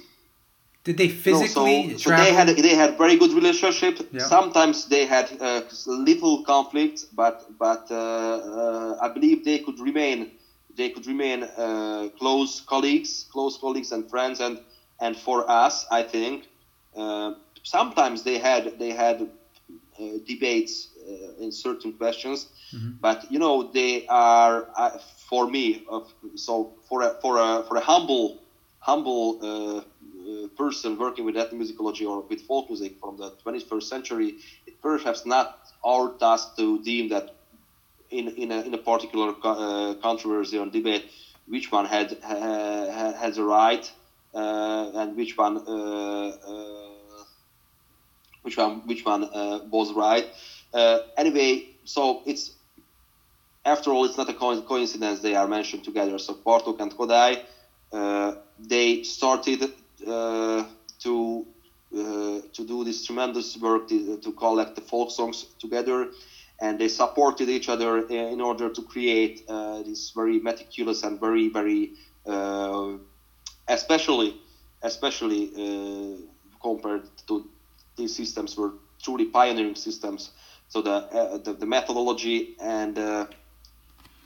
Did they no, physically so, so they had they had very good relationship. Yeah. Sometimes they had uh, little conflicts, but but uh, uh, I believe they could remain they could remain uh, close colleagues, close colleagues and friends. And and for us, I think uh, sometimes they had they had uh, debates uh, in certain questions, but you know they are uh, for me so for a for a for a humble humble person working with ethnomusicology or with folk music from the 21st century, it's perhaps not our task to deem that in in a, in a particular uh, controversy or debate which one had ha, has a right uh, and which one uh, uh, which one which one uh, was right. Uh, anyway, so it's after all, it's not a co- coincidence they are mentioned together. So Bartok and Kodály, uh, they started uh, to uh, to do this tremendous work to, to collect the folk songs together, and they supported each other in order to create uh, this very meticulous and very very uh, especially especially uh, compared to these systems were truly pioneering systems. So the uh, the, the methodology and uh,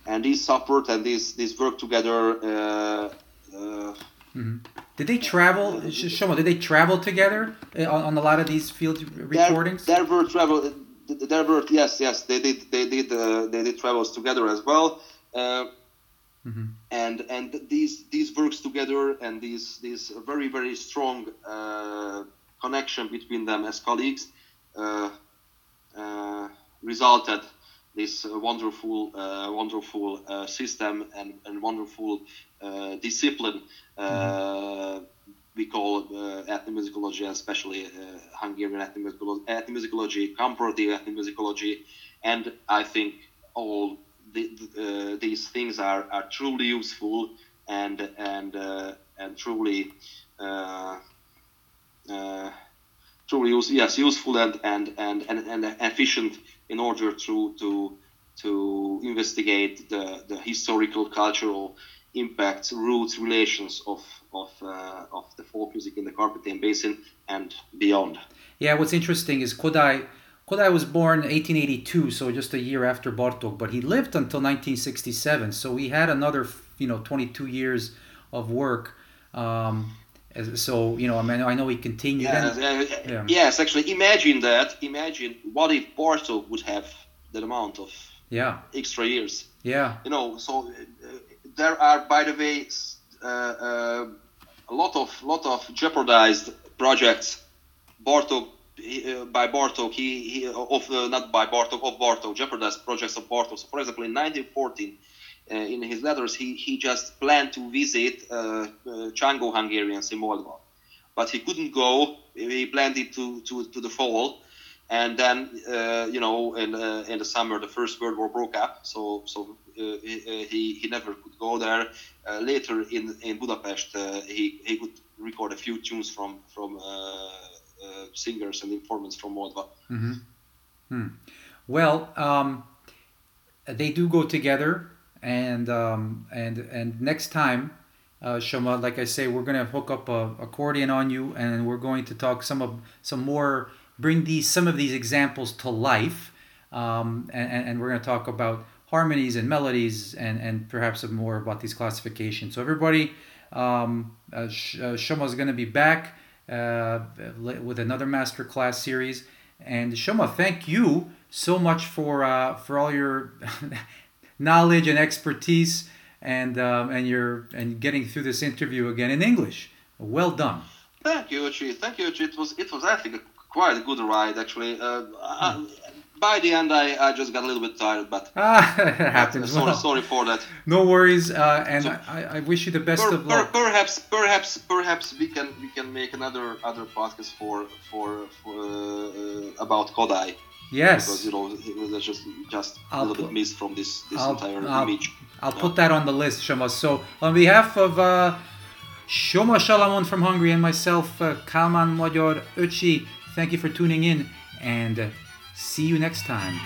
and this support and this this work together. Uh, uh, Did they travel? Sh- Soma, did they travel together uh, on, on a lot of these field recordings? There, there were travel. There were yes, yes. They did. They did. Uh, they did travels together as well. Uh, And and these these works together and these these very very strong uh, connection between them as colleagues uh, uh, resulted this uh, wonderful uh, wonderful uh, system and, and wonderful uh, discipline uh, we call uh, ethnomusicology, especially uh, Hungarian ethnomusicology, ethnomusicology, comparative ethnomusicology, and I think all the, uh, these things are, are truly useful and and uh, and truly use, yes useful and and, and, and efficient in order to to to investigate the, the historical cultural impacts roots relations of of uh, of the folk music in the Carpathian Basin and beyond. Yeah, what's interesting is Kodály Kodály was born 1882, so just a year after Bartók, but he lived until 1967, so he had another, you know, 22 years of work. Um, so you know, I mean, I know he continued. Yes, and- uh, yeah. yes, actually, imagine that. Imagine what if Bartók would have that amount of yeah, extra years. yeah, You know, so uh, there are, by the way, uh, uh, a lot of lot of jeopardized projects. Bartók he, uh, by Bartók, he, he of uh, not by Bartók of Bartók jeopardized projects of Bartók. So, for example, in 1914. Uh, in his letters, he, he just planned to visit uh, uh, Csángó Hungarians in Moldova, but he couldn't go. He planned it to, to, to the fall, and then you know in in the summer the first world war broke up. So so he, he never could go there. Later in in budapest he he could record a few tunes from from uh, singers and informants from moldova. Well, um, they do go together, and um, and and next time, uh, Soma, like I say, we're gonna hook up a accordion on you, and we're going to talk some of some more, bring these some of these examples to life, um, and, and we're gonna talk about harmonies and melodies, and and perhaps some more about these classifications. So everybody, um, uh, uh, Soma's gonna be back uh, with another master class series. And Soma, thank you so much for uh, for all your knowledge and expertise, and um, and your and getting through this interview again in English. Well done. thank you Öcsi. thank you Öcsi. it was it was i think a, quite a good ride actually uh, I, by the end I, I just got a little bit tired but Ah, it happens. sorry, Well, sorry for that no worries, uh, and So- I, I wish you the best Per, of per, luck. perhaps, perhaps, perhaps we can we can make another other podcast for for, for uh, about Kodály because Yes, you know it was just just a I'll little put- bit missed from this this I'll- entire I'll- image. I'll put that on the list, Soma. So on behalf of uh, Soma Salamon from Hungary and myself, uh, Kalman Magyar Öcsi, thank you for tuning in, and uh, see you next time.